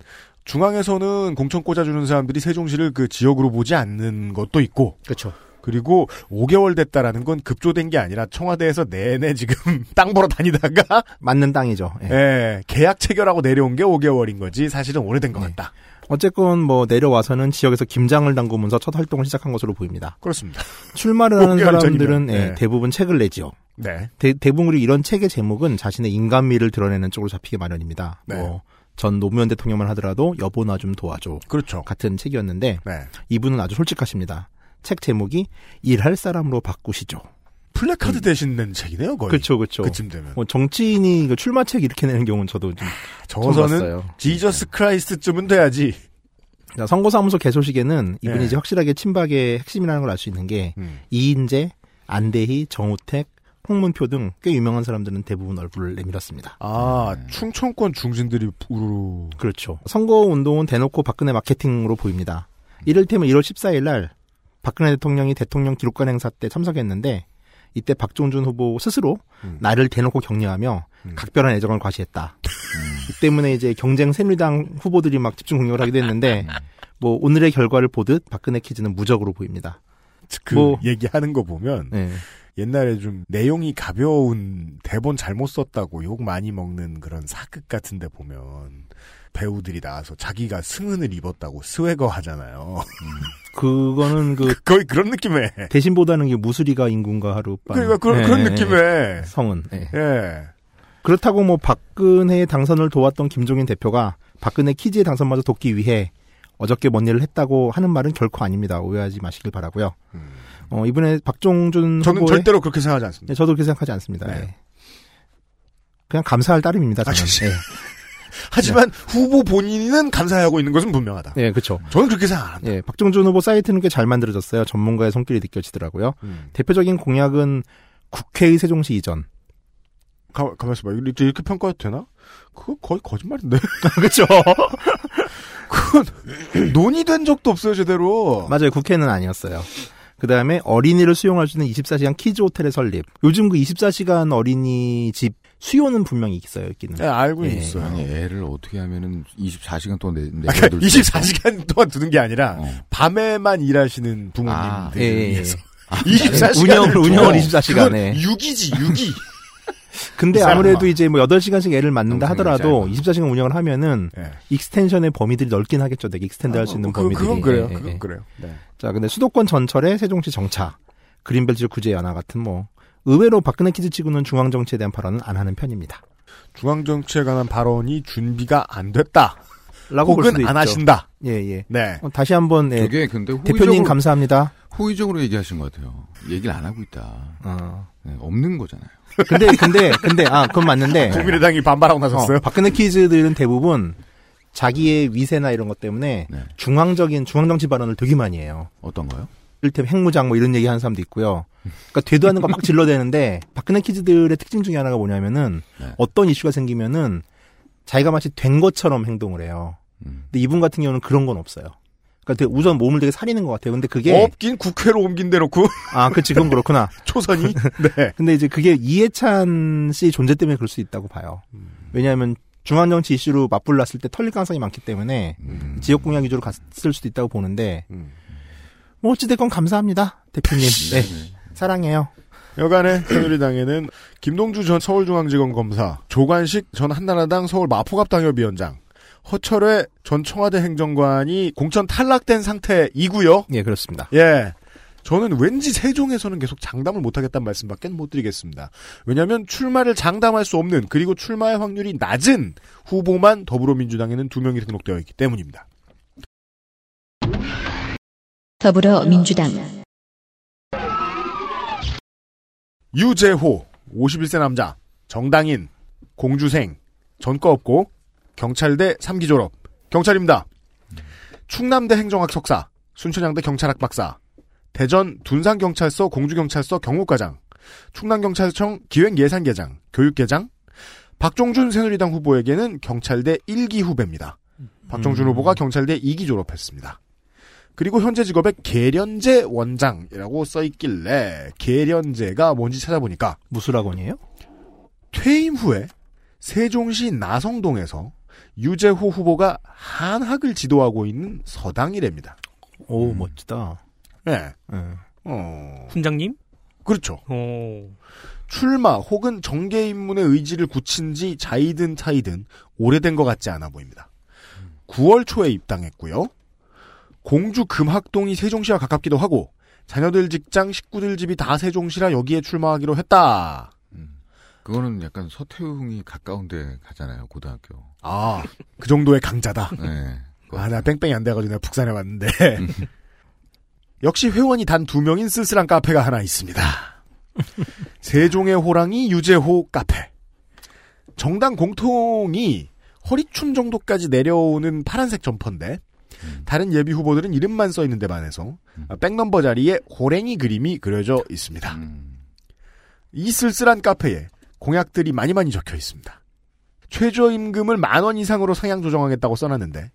중앙에서는 공천 꽂아주는 사람들이 세종시를 그 지역으로 보지 않는 것도 있고. 그렇죠. 그리고 5개월 됐다라는 건 급조된 게 아니라 청와대에서 내내 지금 *laughs* 땅 보러 다니다가 맞는 땅이죠. 예. 예, 계약 체결하고 내려온 게 5개월인 거지 사실은 오래된 것 같다. 어쨌건 뭐 내려와서는 지역에서 김장을 담그면서 첫 활동을 시작한 것으로 보입니다. 그렇습니다. 출마를 하는 5개월 사람들은 예, 네. 대부분 책을 내지요. 네. 대, 부분 이런 책의 제목은 자신의 인간미를 드러내는 쪽으로 잡히게 마련입니다. 네. 뭐, 전 노무현 대통령만 하더라도 여보나 좀 도와줘. 그렇죠. 같은 책이었는데 네. 이분은 아주 솔직하십니다. 책 제목이 일할 사람으로 바꾸시죠. 플래카드 대신 낸 책이네요, 거의. 그렇죠, 그렇죠. 그쯤 되면. 뭐 정치인이 그 출마책 이렇게 내는 경우는 저도 좀 저서는. Jesus Christ쯤은 돼야지. 자, 선거사무소 개소식에는 이분이 네. 이제 확실하게 친박의 핵심이라는 걸 알 수 있는 게 음. 이인제, 안대희, 정우택, 홍문표 등 꽤 유명한 사람들은 대부분 얼굴을 내밀었습니다. 아, 충청권 중진들이 우르르. 그렇죠. 선거 운동은 대놓고 박근혜 마케팅으로 보입니다. 이를테면 1월 14일 날 박근혜 대통령이 대통령 기록관 행사 때 참석했는데 이때 박종준 후보 스스로 음. 나를 대놓고 격려하며 각별한 애정을 과시했다. 이 때문에 이제 경쟁 새누리당 후보들이 막 집중 공격을 하기도 했는데 뭐 오늘의 결과를 보듯 박근혜 퀴즈는 무적으로 보입니다. 그 뭐- 얘기하는 거 보면 네. 옛날에 좀 내용이 가벼운 대본 잘못 썼다고 욕 많이 먹는 그런 사극 같은데 보면 배우들이 나와서 자기가 승은을 입었다고 스웨거 하잖아요. 그거는 *laughs* 그 거의 그런 느낌의. 대신보다는 게 무수리가 인군가 하룻밤. 그러니까 그런, 네, 그런 네, 느낌의. 성은. 네. 예. 그렇다고 뭐 박근혜 당선을 도왔던 김종인 대표가 박근혜 퀴즈의 당선마저 돕기 위해 어저께 뭔 일을 했다고 하는 말은 결코 아닙니다. 오해하지 마시길 바라고요. 어, 이번에 박종준 저는 후보의- 절대로 그렇게 생각하지 않습니다. 네, 저도 그렇게 생각하지 않습니다. 네. 예. 그냥 감사할 따름입니다. 저는. 아, 예. *laughs* 하지만 후보 본인은 감사하고 있는 것은 분명하다. 예, 그렇죠. 저는 그렇게 생각 안 합니다. 예, 박종준 후보 사이트는 꽤 잘 만들어졌어요. 전문가의 손길이 느껴지더라고요. 음. 대표적인 공약은 국회의 세종시 이전. 가, 가만 있어 봐. 이렇게, 이렇게 평가해도 되나? 그거 거의 거짓말인데. *laughs* 그렇죠. *laughs* 그건 논의된 적도 없어요, 제대로. 맞아요. 국회는 아니었어요. 그 다음에 어린이를 수용할 수 있는 24시간 키즈 호텔의 설립. 요즘 그 24시간 어린이 집 수요는 분명히 있어요, 있기는. 네, 알고 예. 있어요. 아니 애를 어떻게 하면은 24시간 동안 내, 아, 그러니까 내버릴 수 24시간 동안 두는 게 아니라 어. 밤에만 일하시는 부모님들 아, 예, 예, 예. 위해서 24시간 운영을, 운영을 24시간 에. 6이지 6이. 근데. 아무래도 이제 뭐 8시간씩 애를 영상이 하더라도 짧아. 24시간 운영을 하면은 네. extension의 범위들이 넓긴 하겠죠. 되게 extend 할수 있는 그, 범위들이. 그건 그래요. 예, 예, 그건 예. 그래요. 네. 자, 근데 수도권 전철의 세종시 정차, 그린벨트 규제 완화 같은 뭐 의외로 박근혜 kids 치고는 중앙 정치에 대한 발언은 안 하는 편입니다. 중앙 정치에 관한 발언이 준비가 안 됐다. 라고 볼 혹은 수도 안 있죠. 하신다. 예, 예. 네. 어, 다시 한번 예, 되게 근데 호의적으로, 대표님 감사합니다. 호의적으로 얘기하신 것 같아요. 얘기를 안 하고 있다. 어. 네, 없는 거잖아요. 근데 근데 근데 아 그건 맞는데 *laughs* 국민의당이 반발하고 나섰어요. 어, 박근혜 퀴즈들은 대부분 자기의 위세나 이런 것 때문에 네. 중앙적인 중앙 정치 발언을 되게 많이 해요. 어떤 거요? 이를테면 핵무장 뭐 이런 얘기 하는 사람도 있고요. 그러니까 되도 않는 거 막 질러대는데 박근혜 퀴즈들의 특징 중에 하나가 뭐냐면은 네. 어떤 이슈가 생기면은 자기가 마치 된 것처럼 행동을 해요. 음. 근데 이분 같은 경우는 그런 건 없어요. 그러니까 되게 우선 몸을 되게 사리는 것 같아요. 근데 그게 없긴 국회로 옮긴 대놓고 아, 그치 그건 그렇구나. *laughs* 초선이. *laughs* 네. 근데 이제 그게 이해찬 씨 존재 때문에 그럴 수 있다고 봐요. 왜냐하면 중앙 정치 이슈로 맞불났을 때 털릴 가능성이 많기 때문에 음. 지역 공약 위주로 갔을 수도 있다고 보는데 음. 뭐 어찌됐건 감사합니다 대표님. 네. 네. 사랑해요. 여간에 새누리당에는 김동주 전 서울중앙지검 검사, 조관식 전 한나라당 서울 마포갑 당협위원장, 허철회 전 청와대 행정관이 공천 탈락된 상태이고요. 예 그렇습니다. 예. 저는 왠지 세종에서는 계속 장담을 못하겠다는 말씀밖에 못 드리겠습니다. 왜냐하면 출마를 장담할 수 없는 그리고 출마의 확률이 낮은 후보만 더불어민주당에는 두 명이 등록되어 있기 때문입니다. 더불어민주당 유재호 51세 남자 정당인 공주생 전과 없고 경찰대 3기 졸업 경찰입니다. 충남대 행정학 석사 순천향대 경찰학 박사 대전 둔산경찰서 공주경찰서 경무과장 충남경찰청 기획예산계장 교육계장 박종준 새누리당 후보에게는 경찰대 1기 후배입니다. 박종준 음. 후보가 경찰대 2기 졸업했습니다. 그리고 현재 직업에 계련제 원장이라고 써있길래 계련제가 뭔지 찾아보니까 무술학원이에요? 퇴임 후에 세종시 나성동에서 유재호 후보가 한학을 지도하고 있는 서당이랍니다. 오, 멋지다. 네. 예. 어, 훈장님? 그렇죠. 어. 출마 혹은 정계 입문의 의지를 굳힌 지 자이든 타이든 오래된 것 같지 않아 보입니다. 9월 초에 입당했고요. 공주 금학동이 세종시와 가깝기도 하고 자녀들 직장, 식구들 집이 다 세종시라 여기에 출마하기로 했다. 그거는 약간 서태웅이 가까운데 가잖아요 고등학교. 아, 그 정도의 강자다. 네. 아, 나 뺑뺑이 안 돼가지고 내가 북산에 왔는데. *laughs* 역시 회원이 단 두 명인 쓸쓸한 카페가 하나 있습니다. 세종의 호랑이 유재호 카페. 정당 공통이 허리춤 정도까지 내려오는 파란색 점퍼인데 다른 예비 후보들은 이름만 써 있는 데 반해서 백넘버 자리에 호랭이 그림이 그려져 있습니다. 이 쓸쓸한 카페에 공약들이 많이 많이 적혀 있습니다. 최저임금을 만 원 이상으로 상향 조정하겠다고 써놨는데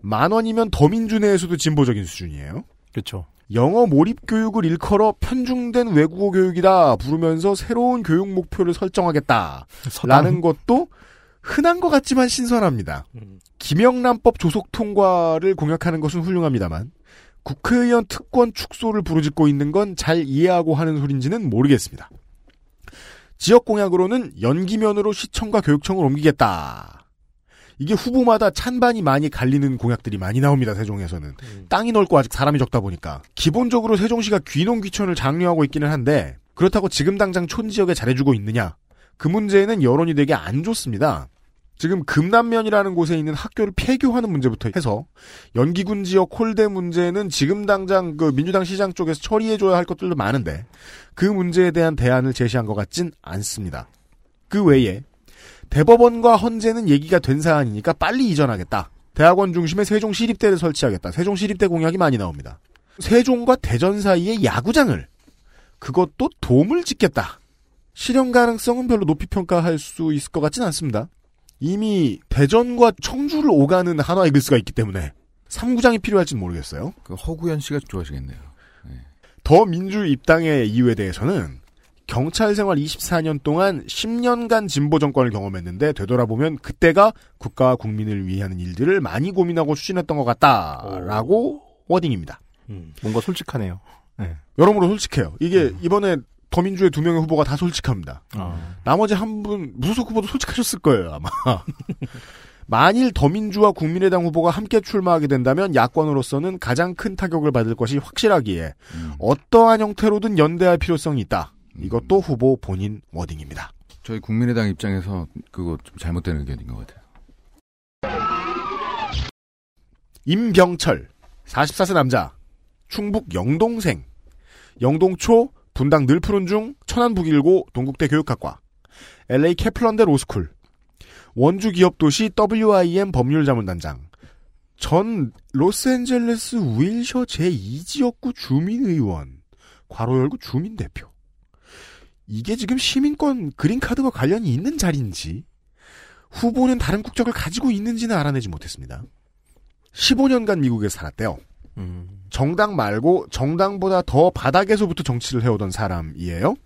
만 원이면 더민주 내에서도 진보적인 수준이에요. 그렇죠. 영어 몰입 교육을 일컬어 편중된 외국어 교육이다 부르면서 새로운 교육 목표를 설정하겠다. 라는 것도 흔한 것 같지만 신선합니다. 김영란법 조속 통과를 공약하는 것은 훌륭합니다만 국회의원 특권 축소를 부르짖고 있는 건 잘 이해하고 하는 소린지는 모르겠습니다. 지역 공약으로는 연기면으로 시청과 교육청을 옮기겠다. 이게 후보마다 찬반이 많이 갈리는 공약들이 많이 나옵니다. 세종에서는 땅이 넓고 아직 사람이 적다 보니까 기본적으로 세종시가 귀농 귀촌을 장려하고 있기는 한데 그렇다고 지금 당장 촌 지역에 잘해주고 있느냐? 그 문제에는 여론이 되게 안 좋습니다. 지금 금남면이라는 곳에 있는 학교를 폐교하는 문제부터 해서 연기군 지역 홀대 문제는 지금 당장 그 민주당 시장 쪽에서 처리해줘야 할 것들도 많은데 그 문제에 대한 대안을 제시한 것 같진 않습니다. 그 외에 대법원과 헌재는 얘기가 된 사안이니까 빨리 이전하겠다. 대학원 중심에 세종시립대를 설치하겠다. 세종시립대 공약이 많이 나옵니다. 세종과 대전 사이에 야구장을 그것도 돔을 짓겠다. 실현 가능성은 별로 높이 평가할 수 있을 것 같진 않습니다. 이미 대전과 청주를 오가는 한화 이글스가 있기 때문에 3구장이 필요할지는 모르겠어요. 그 허구현 씨가 좋아하시겠네요. 더 민주 입당의 이유에 대해서는 경찰 생활 24년 동안 10년간 진보 정권을 경험했는데 되돌아보면 그때가 국가와 국민을 위하는 일들을 많이 고민하고 추진했던 것 같다라고 워딩입니다. 뭔가 솔직하네요. 네. 여러모로 솔직해요. 이게 이번에 더민주의 두 명의 후보가 다 솔직합니다. 아. 나머지 한 분 무소속 후보도 솔직하셨을 거예요 아마. *laughs* 만일 더민주와 국민의당 후보가 함께 출마하게 된다면 야권으로서는 가장 큰 타격을 받을 것이 확실하기에 어떠한 형태로든 연대할 필요성이 있다. 이것도 후보 본인 워딩입니다. 저희 국민의당 입장에서 그거 좀 잘못된 의견인 것 같아요. 임병철 44세 남자 충북 영동생 영동초 분당 늘 푸른 중 천안 북일고 동국대 교육학과. LA 캐플런대 로스쿨. 원주 기업 도시 WIM 법률 자문단장. 전 로스앤젤레스 윌셔 제2지역구 주민의원. 괄호 열고 주민대표. 이게 지금 시민권 그린카드와 관련이 있는 자리인지 후보는 다른 국적을 가지고 있는지는 알아내지 못했습니다. 15년간 미국에 살았대요. 정당 말고 정당보다 더 바닥에서부터 정치를 해오던 사람이에요.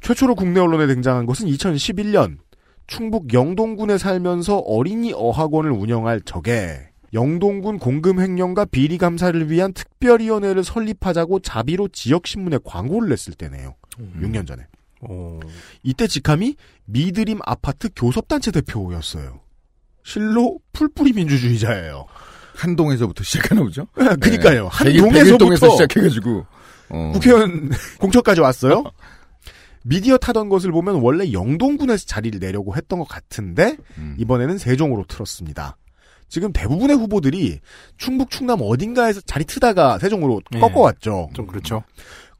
최초로 국내 언론에 등장한 것은 2011년 충북 영동군에 살면서 어린이 어학원을 운영할 적에 영동군 공금 횡령과 비리 감사를 위한 특별위원회를 설립하자고 자비로 지역 신문에 광고를 냈을 때네요. 6년 전에. 이때 직함이 미드림 아파트 교섭단체 대표였어요. 실로 풀뿌리 민주주의자예요. 한동에서부터 시작하나 보죠? 네, 그니까요. 백일- 한동에서부터 시작해가지고 어. 국회의원 *laughs* 공천까지 왔어요. 미디어 타던 것을 보면 원래 영동군에서 자리를 내려고 했던 것 같은데 음. 이번에는 세종으로 틀었습니다. 지금 대부분의 후보들이 충북 충남 어딘가에서 자리 트다가 세종으로 네. 꺾어왔죠. 좀 그렇죠.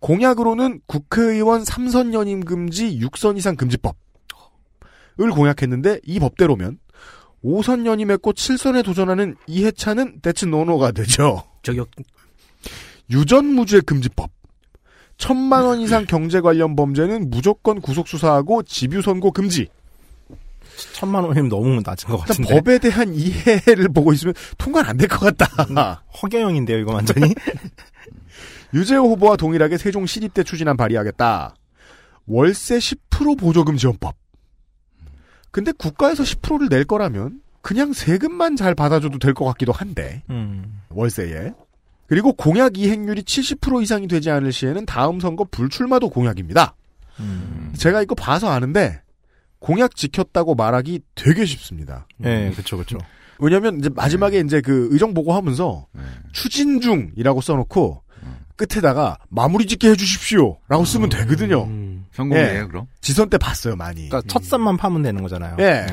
공약으로는 국회의원 3선 연임 금지 6선 이상 금지법을 공약했는데 이 법대로면 5선 연임했고 7선에 도전하는 이해찬은 대체 노노가 되죠. 저격 유전무죄 금지법. 천만 원 이상 경제 관련 범죄는 무조건 구속 수사하고 집유 선고 금지. 천만 원이면 너무 낮은 것 같은데. 법에 대한 이해를 보고 있으면 통과는 안 될 것 같다. 허경영인데요, 이거 완전히. *laughs* 유재호 후보와 동일하게 세종 시립대 추진안 발의하겠다. 월세 10% 보조금 지원법. 근데 국가에서 10%를 낼 거라면 그냥 세금만 잘 받아줘도 될 것 같기도 한데 음. 월세에 그리고 공약 이행률이 70% 이상이 되지 않을 시에는 다음 선거 불출마도 공약입니다. 음. 제가 이거 봐서 아는데 공약 지켰다고 말하기 되게 쉽습니다. 예, 그쵸, 그쵸. 왜냐면 이제 마지막에 이제 그 의정 보고하면서 네. 추진 중이라고 써놓고 끝에다가 마무리 짓게 해주십시오 라고 쓰면 되거든요. 성공이에요, 예. 그럼? 지선 때 봤어요 많이. 그러니까 첫 산만 파면 되는 거잖아요. 예.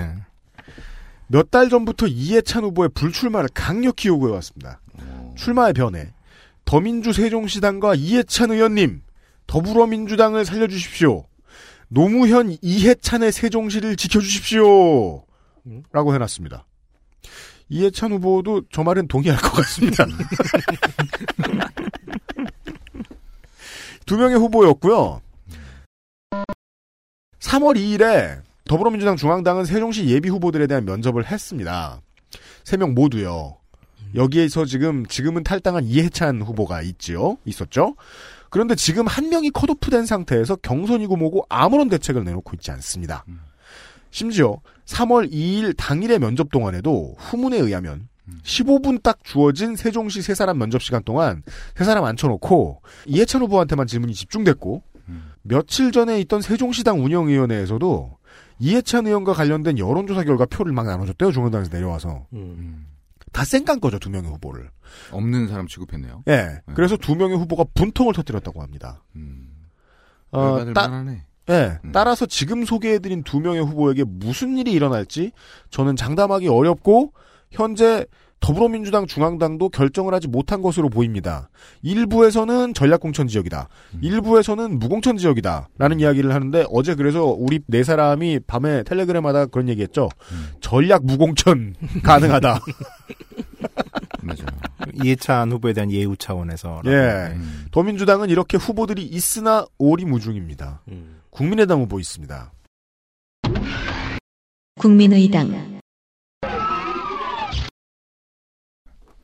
몇달 전부터 이해찬 후보의 불출마를 강력히 요구해왔습니다. 출마의 변에 더민주 세종시당과 이해찬 의원님 더불어민주당을 살려주십시오. 노무현 이해찬의 세종시를 지켜주십시오. 라고 해놨습니다. 이해찬 후보도 저 말은 동의할 것 같습니다. *laughs* 두 명의 후보였고요. 3월 2일에 더불어민주당 중앙당은 세종시 예비 후보들에 대한 면접을 했습니다. 세 명 모두요. 여기에서 지금 지금은 탈당한 이해찬 후보가 있지요. 있었죠. 그런데 지금 한 명이 컷오프된 상태에서 경선이고 뭐고 아무런 대책을 내놓고 있지 않습니다. 심지어 3월 2일 당일의 면접 동안에도 후문에 의하면 15분 딱 주어진 세종시 세 사람 면접 시간 동안 세 사람 앉혀놓고 이해찬 후보한테만 질문이 집중됐고 며칠 전에 있던 세종시당 운영위원회에서도 이해찬 의원과 관련된 여론조사 결과 표를 막 나눠줬대요 중앙당에서 내려와서. 다 쌩깐 거죠 두 명의 후보를. 없는 사람 취급했네요. 예. 그래서 두 명의 후보가 분통을 터뜨렸다고 합니다. 어, 열받을 따- 만하네. 예, 따라서 지금 소개해드린 두 명의 후보에게 무슨 일이 일어날지 저는 장담하기 어렵고 현재 더불어민주당 중앙당도 결정을 하지 못한 것으로 보입니다. 일부에서는 전략공천 지역이다. 일부에서는 무공천 지역이다. 라는 이야기를 하는데 어제 그래서 우리 네 사람이 밤에 텔레그램마다 그런 얘기했죠. 전략 무공천 *laughs* 가능하다. *laughs* 이해찬 후보에 대한 예우 차원에서. 예. 더민주당은 이렇게 후보들이 있으나 오리무중입니다. 국민의당 후보 있습니다. 국민의당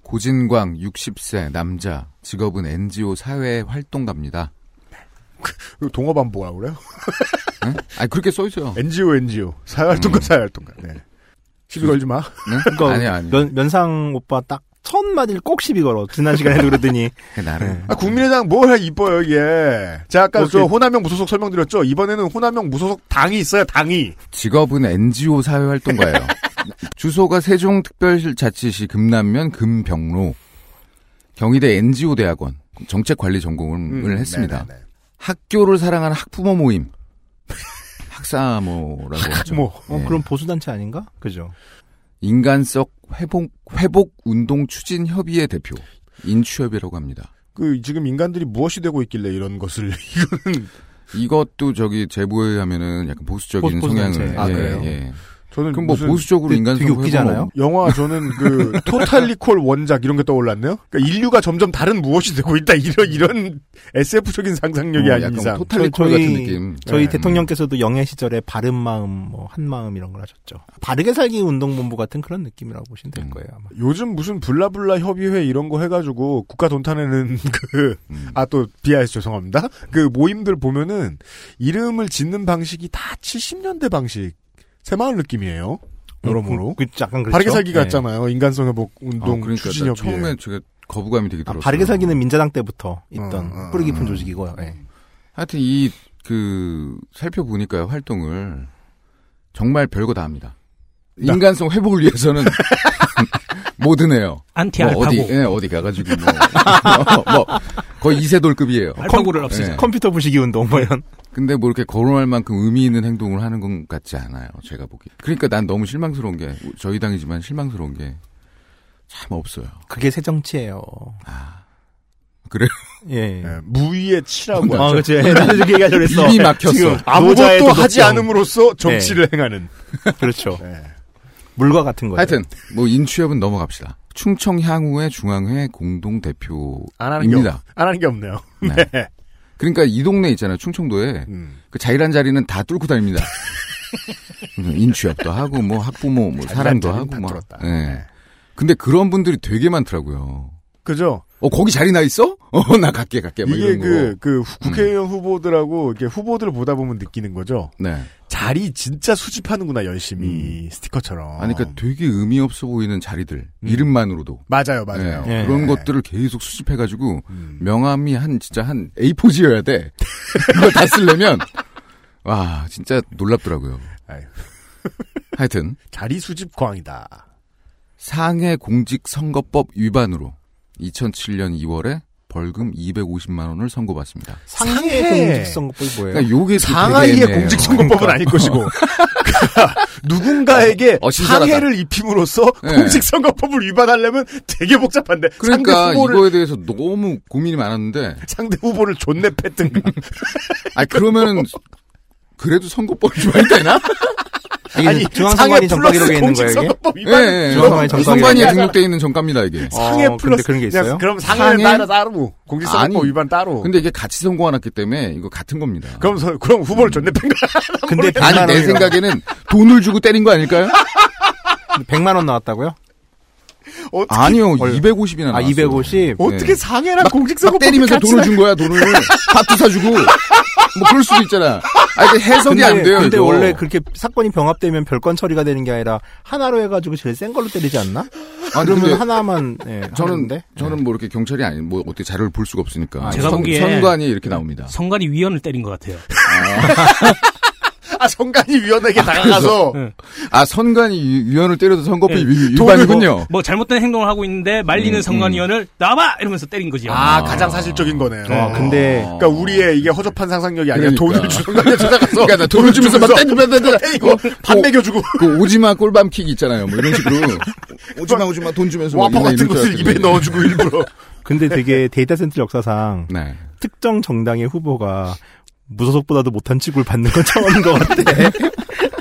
고진광 60세 남자 직업은 NGO 사회 활동가입니다. 동업 안 보라 그래요? 네? 아니 그렇게 써 있어요. NGO NGO 사회활동가 사회활동가. 네. 시비 걸지 마. 네? 그러니까 아니 아니. 면, 면상 오빠 딱 첫 마디를 꼭 시비 걸어. 지난 시간에도 그러더니. 나를. 아, 국민의당 뭘 이뻐요 이게. 제가 아까 뭐저 호남형 무소속 설명드렸죠. 이번에는 호남형 무소속 당이 있어요. 당이. 직업은 NGO 사회 활동가예요. 주소가 세종특별자치시 금남면 금병로. 경희대 NGO 대학원 정책관리 전공을 음, 했습니다. 네네네. 학교를 사랑하는 학부모 모임. 학사모라고 하죠. 학부모. 어, 예. 그럼 보수단체 아닌가? 그죠. 인간성 회복 회복 운동 추진 협의회 대표 인추협이라고 합니다. 그 지금 인간들이 무엇이 되고 있길래 이런 것을 *laughs* 이거는 이것도 저기 제보에 하면은 약간 보수적인 보수-. 성향을 아, 예, 그래요? 예. 저는 그럼 뭐 무슨 보수적으로 되게- 인간성 되게 웃기잖아요. 영화 저는 그 *laughs* 토탈리콜 원작 이런 게 떠올랐네요. 그러니까 인류가 점점 다른 무엇이 되고 있다 이런 이런 SF적인 상상력이 어, 아닌 약간 이상. 토탈리콜 같은 느낌. 저희 네. 대통령께서도 영예 시절에 바른 마음, 뭐, 한 마음 이런 걸 하셨죠. 바르게 살기 운동본부 같은 그런 느낌이라고 보시면 될 거예요, 아마. 요즘 무슨 블라블라 협의회 이런 거 해가지고 국가 돈 타내는 *laughs* 그, 음. 아, 또, 비하해서 죄송합니다. 그 모임들 보면은 이름을 짓는 방식이 다 70년대 방식. 새마을 느낌이에요. 여러모로. 그, 그 약간 그렇죠. 바르게 살기 네. 같잖아요. 인간성 회복 아, 운동 그러니까 나 추진협의회. 처음에 제가 거부감이 되게 아, 들었어요. 바르게 살기는 민자당 때부터 있던 어, 어, 뿌리 깊은 어. 조직이고요. 예. 하여튼 이 그 살펴보니까요 활동을 정말 별거 다 합니다. 인간성 회복을 위해서는 *laughs* 해요. 안티 뭐 알파고. 어디 예, 어디 가가지고 뭐, *laughs* 뭐 거의 이세돌급이에요. 알파고를 없애자. 예. 컴퓨터 부시기 운동, 뭐 이런. 근데 뭐 이렇게 거론할 만큼 의미 있는 행동을 하는 것 같지 않아요. 제가 보기. 그러니까 난 너무 실망스러운 게 저희 당이지만 실망스러운 게 참 없어요. 그게 새 정치예요. 그래요? *laughs* 예. 예, 무위의 치라고 아, 하죠. 그렇지. 나도 그렇게 얘기하려고 했어. *laughs* 입이 막혔어. 아무것도. 하지 않음으로써 정치를 행하는. 그렇죠. 예. 물과 같은 거예요. 하여튼 뭐 인취업은 넘어갑시다. 충청 향후의 중앙회 공동 대표입니다. 안 하는 게 없네요. 네. 네. 그러니까 이 동네 있잖아요. 충청도에 음. 그 자일한 자리는 다 뚫고 다닙니다. *laughs* 인취업도 하고 뭐 학부모 뭐 사람도 하고. 뚫었다. 예. 네. 근데 그런 분들이 되게 많더라고요. 그죠? 어 거기 자리 나 있어? *laughs* 어 나 갈게 갈게. 막 이게 이런 그, 거. 그 후- 국회의원 후보들하고 이렇게 후보들 을 보다 보면 느끼는 거죠. 네. 자리 진짜 수집하는구나 열심히 스티커처럼. 아니, 그러니까 되게 의미 없어 보이는 자리들 이름만으로도 맞아요, 맞아요. 예, 예. 그런 것들을 계속 수집해가지고 명함이 한 진짜 한 A4지여야 돼. *laughs* 그거 다 쓰려면 와 진짜 놀랍더라고요. 하여튼 자리 수집 광이다. 상해 공직 선거법 위반으로 2007년 2월에 벌금 250만 원을 선고받습니다. 상해 공직선거법이 뭐예요? 그러니까 요게 또 상하이의. 공직선거법은 그러니까. 아닐 것이고 *laughs* *laughs* 누군가에게 어, 신선하다. 상해를 입힘으로써 네. 공직선거법을 위반하려면 되게 복잡한데 그러니까 상대 후보를 이거에 대해서 너무 고민이 많았는데 상대 후보를 존내 팼든가 *laughs* 아 그러면 그래도 선거법 위반이 되나? 이게 아니, 중앙선관위 상해 정가 기록에 있는 플러스 거예요, 이게? 공직선거법 예, 위반 예, 중앙선관위 정가 선관위에 기록에 등록돼 있는 정가입니다 이게. 상해 어, 플러스 그런 게 있어요? 그럼 상해는 상해? 따로 따로 공직선거법 위반 따로 근데 이게 같이 선고해놨기 때문에 이거 같은 겁니다. 그럼 서- 그럼 후보를 존내 팬 거야 근데 아니 100만 내. 생각에는 돈을 주고 때린 거 아닐까요? 100만 원 나왔다고요? 어떻게 아니요, 얼- 250이나 아, 250? 어떻게 네. 상해랑 막 공직선거법 때리면서 돈을 준 거야, 돈을. 밥도 사주고. 뭐 그럴 수도 있잖아. 아, 근데 해석이 안 돼요, 근데 이거. 원래 그렇게 사건이 병합되면 별건 처리가 되는 게 아니라 하나로 해가지고 제일 센 걸로 때리지 않나? 아, 그러면 근데 하나만 예, 저는 하는데? 저는 뭐 이렇게 경찰이 아니 뭐 어떻게 자료를 볼 수가 없으니까 제가 선, 보기에 선관위 이렇게 나옵니다. 선관위 위원을 때린 것 같아요. 아 선관위 위원에게 다가가서 응. 아 선관위 위- 위원을 때려도 선거법 네. 위- 위반이군요. 뭐 잘못된 행동을 하고 있는데 말리는 음, 선관위원을 나와봐 이러면서 때린 거지. 아, 가장 사실적인 거네. 어, 근데 그러니까 우리의 이게 허접한 상상력이 아니라 그러니까. 돈을 주는 *laughs* 거야 찾아가서 그러니까 나 돈을 주면서 막 때리면 때리고 밥 먹여주고 그 오지마 꿀밤 킥 있잖아요. 뭐 이런 식으로 *laughs* 오지마 오지마 돈 주면서 뭐 와퍼 같은 것을 줄 입에 넣어주고 일부러 *laughs* 근데 되게 데이터 센터 역사상 네. 특정 정당의 후보가 무소속보다도 못한 취급을 받는 건 처음인 것 같아. *laughs*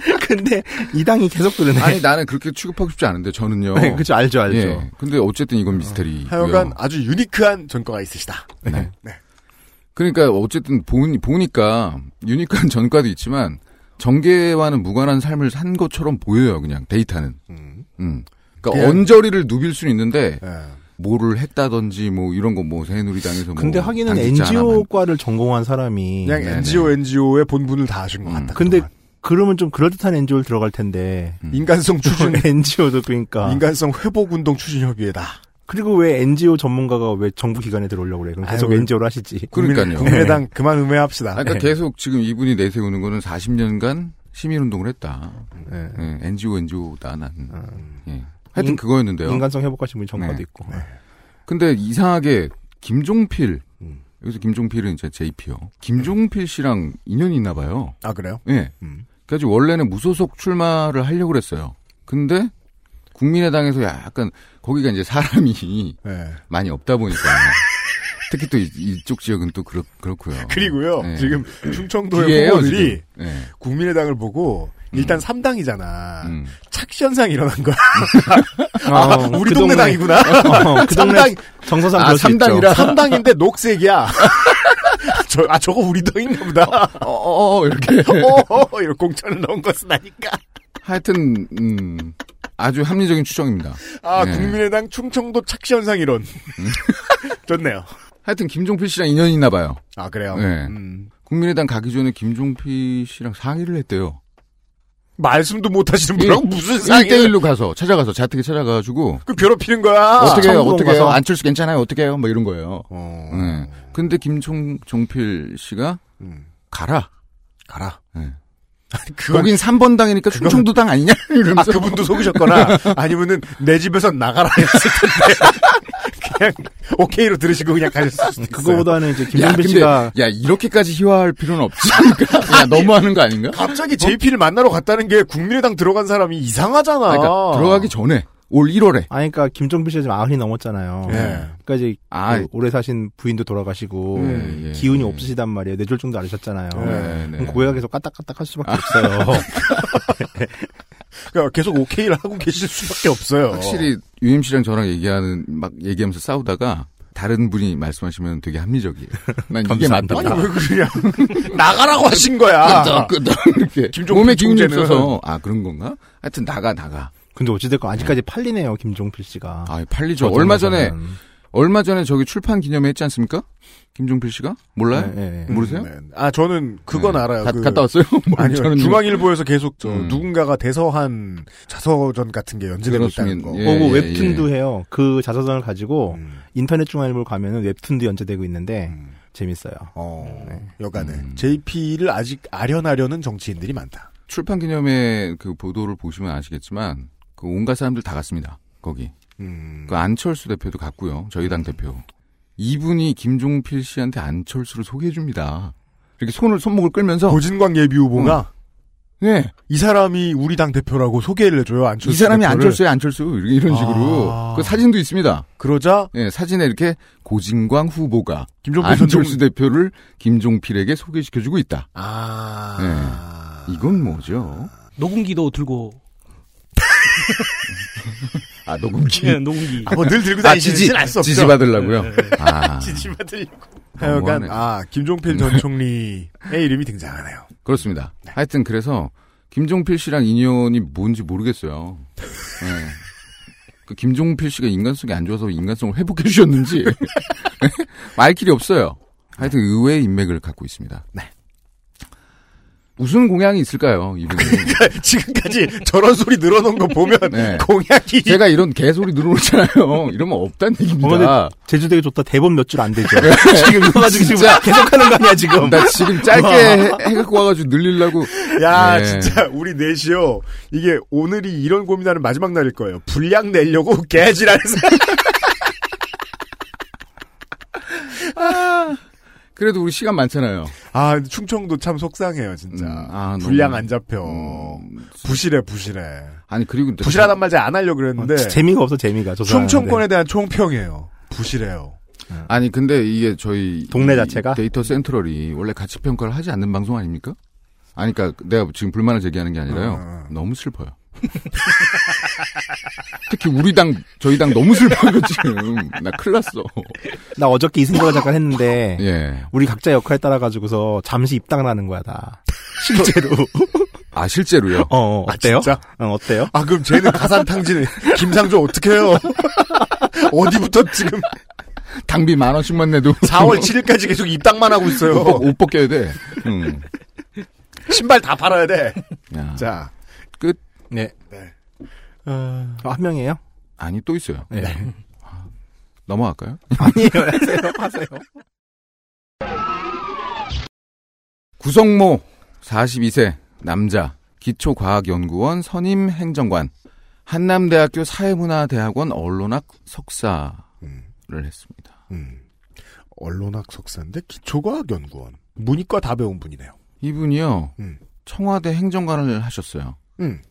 *laughs* 근데 이 당이 계속 그러네. 아니 나는 그렇게 취급하고 싶지 않은데 저는요. 네, 그죠, 알죠, 알죠. 예. 근데 어쨌든 이건 미스터리. 하여간 아주 unique한 전과가 있으시다. 네. 그러니까 어쨌든 보니, 보니까 unique한 전과도 있지만 정계와는 무관한 삶을 산 것처럼 보여요. 그냥 데이터는. 음. 그러니까 그냥- 언저리를 누빌 수는 있는데 예. 뭐를 했다든지 뭐 이런 거뭐 새누리당에서 뭐 근데 하기는 당직자 하나만. NGO과를 전공한 사람이 그냥 네네. NGO NGO의 본분을 다 하신 것 같다. 근데 그동안. 그러면 좀 그럴듯한 NGO를 들어갈 텐데 음. 인간성 추진 *laughs* NGO도 그러니까 인간성 회복 운동 추진 협의회다. 그리고 왜 NGO 전문가가 왜 정부 기관에 들어오려고 그래? 그럼 계속 아유, NGO를 하시지. 그러니까요. 국민의당 그만 음해합시다. 아, 그러니까 네. 계속 지금 이분이 내세우는 거는 40년간 시민운동을 했다. 네. 예, NGO, NGO다, 난. 예. 하여튼 음. 인- 그거였는데요. 인간성 회복하신 분이 전과도 네. 있고. 근데 이상하게 김종필, 음. 여기서 김종필은 이제 JP요. 김종필 씨랑 인연이 있나 봐요. 아 그래요? 예. 음. 그래서 원래는 무소속 출마를 하려고 그랬어요. 근데 국민의당에서 약간 거기가 이제 사람이 네. 많이 없다 보니까 *laughs* 특히 또 이- 이쪽 지역은 또 그렇, 그렇고요. 그리고요 네. 지금 충청도의 후보들이. 네. 국민의당을 보고 일단 3당이잖아. 음. 착시 현상이 일어난 거야. *laughs* 어, 아, 우리 그 동네 동네- 당이구나. 어, 그 동네 *laughs* 3당, 정서상 아, 그럴 수 있죠. 삼당이라? 3당인데 녹색이야. *laughs* 저, 아, 저거 우리 당인가 보다. 어, 어, 어, 이렇게. 어, 이렇게 공천을 넣은 것은 아니까. 하여튼, 음, 아주 합리적인 추정입니다. 아, 네. 국민의당 충청도 착시 현상 이론. 좋네요. 하여튼 김종필 씨랑 인연이 있나 봐요. 아, 그래요? 네. 음. 국민의당 가기 전에 김종필 씨랑 상의를 했대요. 말씀도 못 하시는 분하고 무슨 상의 1대1로 가서, 찾아가서, 자택에 찾아가가지고, 그 괴롭히는 거야. 어떻게 해요, 어떻게 해요? 안철수 괜찮아요, 어떻게 해요, 뭐 이런 거예요. 어. 네. 근데 김종, 종필 씨가, 음. 가라. 가라. 네. *laughs* 그건, 거긴 3번 당이니까 충청도 당 아니냐? 아, 이러면서. 그분도 속으셨거나, 아니면은, 내 집에서 나가라 했을 텐데, *laughs* 그냥, 오케이로 들으시고 그냥 가셨을 수도 있어요. 그거보다는 이제 근데, 씨가 야, 이렇게까지 희화할 필요는 없지. *laughs* 야, 너무하는 거 아닌가? 갑자기 JP를 만나러 갔다는 게 국민의당 들어간 사람이 이상하잖아. 아, 그러니까 들어가기 전에 올 1월에 아니 그러니까 김종필 씨가 지금 아흔이 넘었잖아요. 예. 그러니까 이제 아. 그 오래 사신 부인도 돌아가시고 예, 예, 기운이 예. 없으시단 말이에요. 뇌졸중도 앓으셨잖아요. 네, 네. 계속 까딱까딱 할 수밖에 없어요. *laughs* *laughs* 그러니까 계속 오케이를 하고 계실 수밖에 없어요. 확실히 UMC랑 저랑 얘기하는 막 얘기하면서 싸우다가 다른 분이 말씀하시면 되게 합리적이에요. 난 이게. 맞다. 아니 왜 그러냐? *laughs* 나가라고 하신 거야. 끄덕, 끄덕 이렇게 몸에 기운이. 없어서 아 그런 건가? 하여튼 나가 나가. 근데 어찌됐건 아직까지 팔리네요. 김종필 씨가. 아 팔리죠. 얼마 전에 얼마 전에 저기 출판 기념회 했지 않습니까? 김종필 씨가? 몰라요? 네, 네. 모르세요? 네. 아 저는 그건 네. 알아요. 가- 그- 갔다 왔어요? *laughs* 뭐 아니요. 저는 중앙일보에서 계속 저 음. 누군가가 대서한 자서전 같은 게 연재되고 있다는 거. 예, 예, 웹툰도 예. 해요. 그 자서전을 가지고 음. 인터넷 중앙일보를 가면은 웹툰도 연재되고 있는데 음. 재밌어요. 어, 네. 여간에 음. JP를 아직 아련하려는 정치인들이 많다. 출판 기념회 그 보도를 보시면 아시겠지만 그 온갖 사람들 다 갔습니다. 거기. 음. 그 안철수 대표도 갔고요. 저희 당 대표. 이분이 김종필 씨한테 안철수를 소개해 줍니다. 이렇게 손을 손목을 끌면서 고진광 예비 후보가 네. 이 사람이 우리 당 대표라고 소개를 해줘요. 안철수 이 사람이. 안철수야 안철수 이렇게 이런 식으로 아. 그 사진도 있습니다. 그러자 예, 사진에 이렇게 고진광 후보가 김종필 안철수 전 대표를 김종필에게 소개시켜주고 있다. 아 이건 뭐죠? 녹음기도 들고 *laughs* 아 녹음기. 예, 녹음기. 아, 뭐 늘 들고 아, 다니시는 지지. 지지 받으려고요. 네, 네. 아, *laughs* 지지 받으려고. 하여간 너무하네. 아 김종필 전 총리의 이름이 등장하네요. 그렇습니다. 하여튼 그래서 김종필 씨랑 인연이 뭔지 모르겠어요. 예. 그 김종필 씨가 인간성이 안 좋아서 인간성을 회복해 주셨는지 *laughs* 말 길이 없어요. 하여튼 의외의 인맥을 갖고 있습니다. 네. 무슨 공약이 있을까요, 이분이? 지금까지 저런 소리 늘어놓은 거 보면 네. 공약이 제가 이런 개소리 늘어놓잖아요. 이러면 없다는 얘기입니다. 어, 근데 제주 되게 좋다. 대본 몇 줄 안 되죠. 지금 이거 가지고 지금. 계속하는 거 아니야 지금? 나 지금 짧게 해, 해갖고 와가지고 늘리려고. 야 네. 진짜 우리 넷이요 이게 오늘이 이런 고민하는 마지막 날일 거예요 분량 내려고 *laughs* 개지랄해서 그래도 우리 시간 많잖아요. 아 충청도 참 속상해요 진짜 음, 아, 분량 너무- 안 잡혀 음, 부실해 부실해 아니, 그리고. 부실하단 말 잘 안 하려고 그랬는데 어, 재미가 없어 재미가. 충청권에 대한 총평이에요 부실해요 아니 근데 이게 저희 동네 이 자체가? 데이터 센트럴이 원래 가치 평가를 하지 않는 방송 아닙니까? 아니 그러니까 내가 지금 불만을 제기하는 게 아니라요. 어. 너무 슬퍼요. *laughs* 특히 우리 당 저희 당 너무 슬퍼요 지금. 나 큰일 났어. 나 어저께 이승철 잠깐 했는데 예. 우리 각자 역할 따라 가지고서 잠시 입당을 하는 거야 다. 실제로. *laughs* 아 실제로요? 어, 어, 어때요? 진짜? 어, 어때요? 아 그럼 쟤는 가산탕진 김상조 어떻게 해요 *laughs* 어디부터 지금 당비 만 원씩만 내도 4월 7일까지 계속 입당만 하고 있어요 옷, 벗- 옷 벗겨야 돼. 음. 신발 다 팔아야 돼 야. 자, 끝. 네. 네. 어, 한 명이에요? 아니 또 있어요. 네. 넘어갈까요? *laughs* 아니에요. *laughs* 하세요. 하세요. 구성모 42세 남자 기초과학연구원 선임 행정관 한남대학교 사회문화대학원 언론학 석사를 했습니다. 음. 언론학 석사인데 기초과학연구원 문이과 다 배운 분이네요. 이분이요 음. 청와대 행정관을 하셨어요. 음.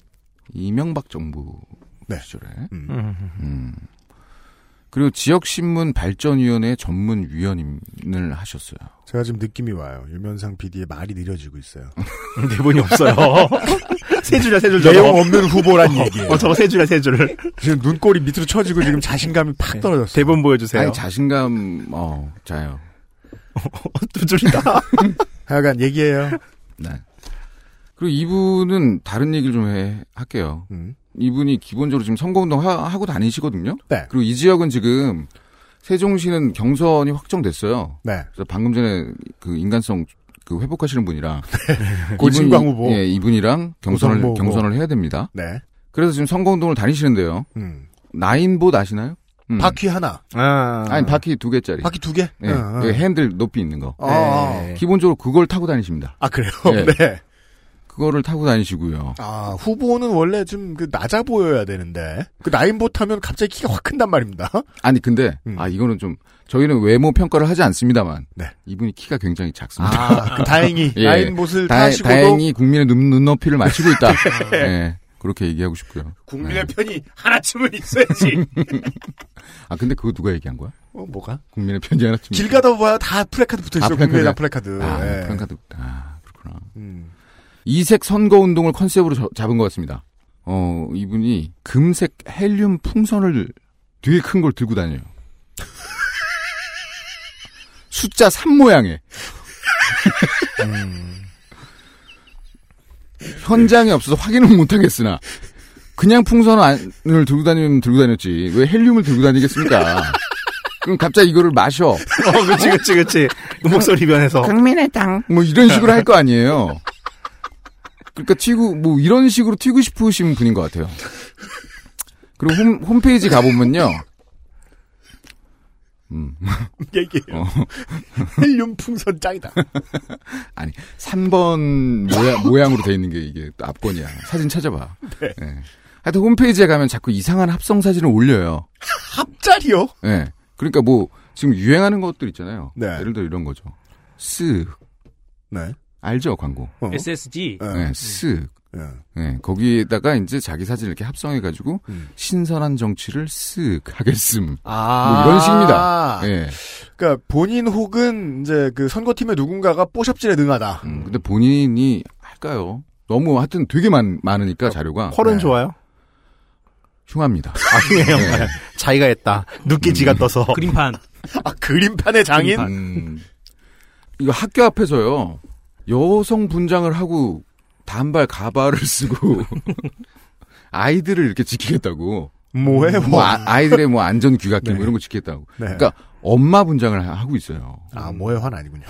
이명박 정부 네. 시절에. 음. 음. 그리고 지역신문 발전위원회 전문위원을 하셨어요. 제가 지금 느낌이 와요. 유면상 PD의 말이 느려지고 있어요. *laughs* 대본이 없어요. *laughs* 세 줄이야, 세 줄. 내용. 없는 후보란 얘기예요. 어, 저거 세 줄이야, 세 줄. 지금 눈꼬리 밑으로 쳐지고 지금 자신감이 팍 떨어졌어요. 대본 보여주세요. 아니 자신감 어 자요. *laughs* 두 줄이다. 하여간 얘기해요. 네. 그리고 이분은 다른 얘기를 좀 해, 할게요. 음. 이분이 기본적으로 지금 선거운동 하, 고 다니시거든요. 네. 그리고 이 지역은 지금 세종시는 경선이 확정됐어요. 네. 그래서 방금 전에 그 인간성 그 회복하시는 분이랑 *laughs* 고진광 후보. 예, 이분이랑 경선을 후보. 경선을 해야 됩니다. 네. 그래서 지금 선거운동을 다니시는데요. 음. 나인봇 아시나요? 음. 바퀴 하나. 아. 아니 바퀴 두 개짜리. 바퀴 두 개? 예, 어, 어. 그 핸들 높이 있는 거. 아, 네. 기본적으로 그걸 타고 다니십니다. 아, 그래요? 예. *laughs* 네. 그거를 타고 다니시고요. 아, 후보는 원래 좀 그 낮아 보여야 되는데. 그 나인봇 하면 갑자기 키가 확 큰단 말입니다. 아니 근데 음. 아 이거는 좀 저희는 외모 평가를 하지 않습니다만 네. 이분이 키가 굉장히 작습니다. 아, 그 다행히 *laughs* 예. 나인봇을 다, 타시고도 다행히 국민의 눈, 눈높이를 맞추고 있다. *laughs* 예. 그렇게 얘기하고 싶고요. 국민의 편이 하나쯤은 있어야지. *laughs* 아 근데 그거 누가 얘기한 거야? 어, 뭐가? 국민의 편지 하나 좀. 길 가다 봐야 다 플래카드 붙어 있어. 아, 요 플래카드. 플래카드. 아, 예. 프랑카드. 아 그렇구나. 음. 이색 선거 운동을 컨셉으로 저- 잡은 것 같습니다. 어 이분이 금색 헬륨 풍선을 되게 큰걸 들고 다녀요. *laughs* 숫자 3 모양의. 현장에 없어서 확인은 못하겠으나 그냥 풍선을 들고 다니면 들고 다녔지 왜 헬륨을 들고 다니겠습니까? 그럼 갑자기 이거를 마셔. *laughs* 어, 그치, 그치, 그치. 그 목소리 변해서. 국민의당. 뭐 이런 식으로 할 거 아니에요. 그러니까 튀고 뭐 이런 식으로 튀고 싶으신 분인 것 같아요. 그리고 홈, 홈페이지 가보면요. 음. *laughs* 얘기해요. 어. 헬륨 풍선 짱이다. *laughs* 아니 3번 모양, 모양으로 돼 있는 게 이게 또 앞권이야. 사진 찾아봐. 네. 예. 하여튼 홈페이지에 가면 자꾸 이상한 합성 사진을 올려요. 합짤이요? 예. 그러니까 뭐 지금 유행하는 것들 있잖아요. 네. 예를 들어 이런 거죠. 쓱. 네. 알죠 광고. 어. SSG. 네, 쓱. 예. 네, 거기에다가 이제 자기 사진을 이렇게 합성해가지고 음. 신선한 정치를 쓱 하겠음. 아. 뭐 이런 식입니다. 예. 그러니까 본인 혹은 이제 그 선거팀의 누군가가 뽀샵질에 능하다. 음, 근데 본인이 할까요? 너무 하여튼 되게 많, 많으니까 자료가 퀄은 좋아요? 흉합니다. 아니에요. 네. 자기가 했다. 늦게 지가 떠서. 그림판. 아 그림판의 장인? 음, 이거 학교 앞에서요. 여성 분장을 하고 단발 가발을 쓰고 *laughs* 아이들을 이렇게 지키겠다고. 뭐해 뭐 뭐. 아, 이들의뭐 안전 귀갓길 네. 뭐 이런 거 지키겠다고. 네. 그러니까 엄마 분장을 하- 하고 있어요. 아 뭐해 화는 아니군요.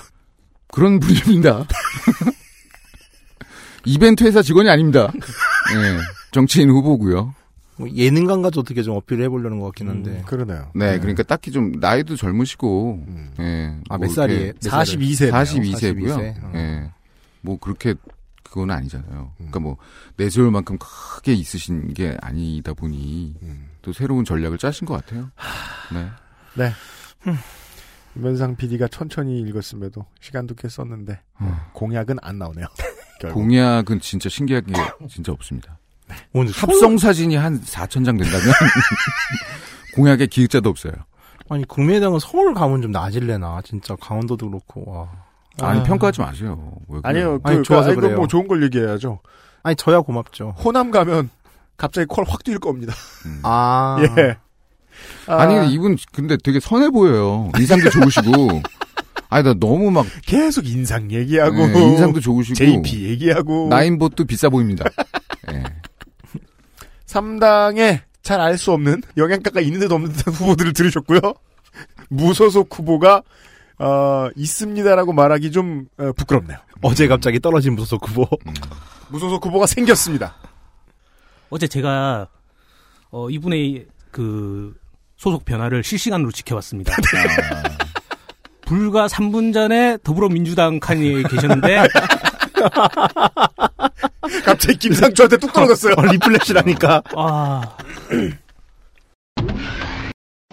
그런 분입니다. *laughs* 이벤트 회사 직원이 아닙니다. *laughs* 네, 정치인 후보고요. 뭐 예능감까지 어떻게 좀 어필을 해보려는 것 같긴 한데. 그러네요. 네, 그러니까 딱히 좀 나이도 젊으시고, 음. 예. 아, 몇 살이에요? 몇 살을? 42세. 42세고요. 42세? 어. 예. 뭐 그렇게 그건 아니잖아요. 그러니까 뭐 내세울만큼 크게 있으신 게 아니다 보니 음. 또 새로운 전략을 짜신 것 같아요. 네. 네. 김현상 PD가 천천히 읽었음에도 시간도 꽤 썼는데 음. 공약은 안 나오네요. *laughs* 공약은 진짜 신기한 게 진짜 없습니다. 오늘 합성 사진이 한 4천 장 된다면 *laughs* 공약에 기획자도 없어요. 아니 국민의당은 서울 가면 좀 나아질래나 진짜 강원도도 그렇고 와. 아니 아. 평가하지 마세요. 아니요. 그, 아니, 그, 좋아서 그 그래요. 뭐 좋은 걸 얘기해야죠. 아니 저야 고맙죠. 호남 가면 갑자기 콜 확 뛸 겁니다. 음. 아 예. 아, 아니 이분 근데 되게 선해 보여요. 인상도 좋으시고. 아니 나 너무 막 계속 인상 얘기하고 네, 인상도 좋으시고 JP 얘기하고 나인봇도 비싸 보입니다. 예. 3당에 잘 알 수 없는 영양가가 있는 듯 없는 듯한 후보들을 들으셨고요. *laughs* 무소속 후보가 어, 있습니다라고 말하기 좀 어, 부끄럽네요. 어제 갑자기 떨어진 무소속 후보. 무소속 후보가 생겼습니다. 어제 제가 어, 이분의 그 소속 변화를 실시간으로 지켜봤습니다. *laughs* 불과 3분 전에 더불어민주당 칸이 계셨는데 *laughs* 갑자기 김상조한테 뚝 떨어졌어요. 어, 리플래시라니까. *laughs* 아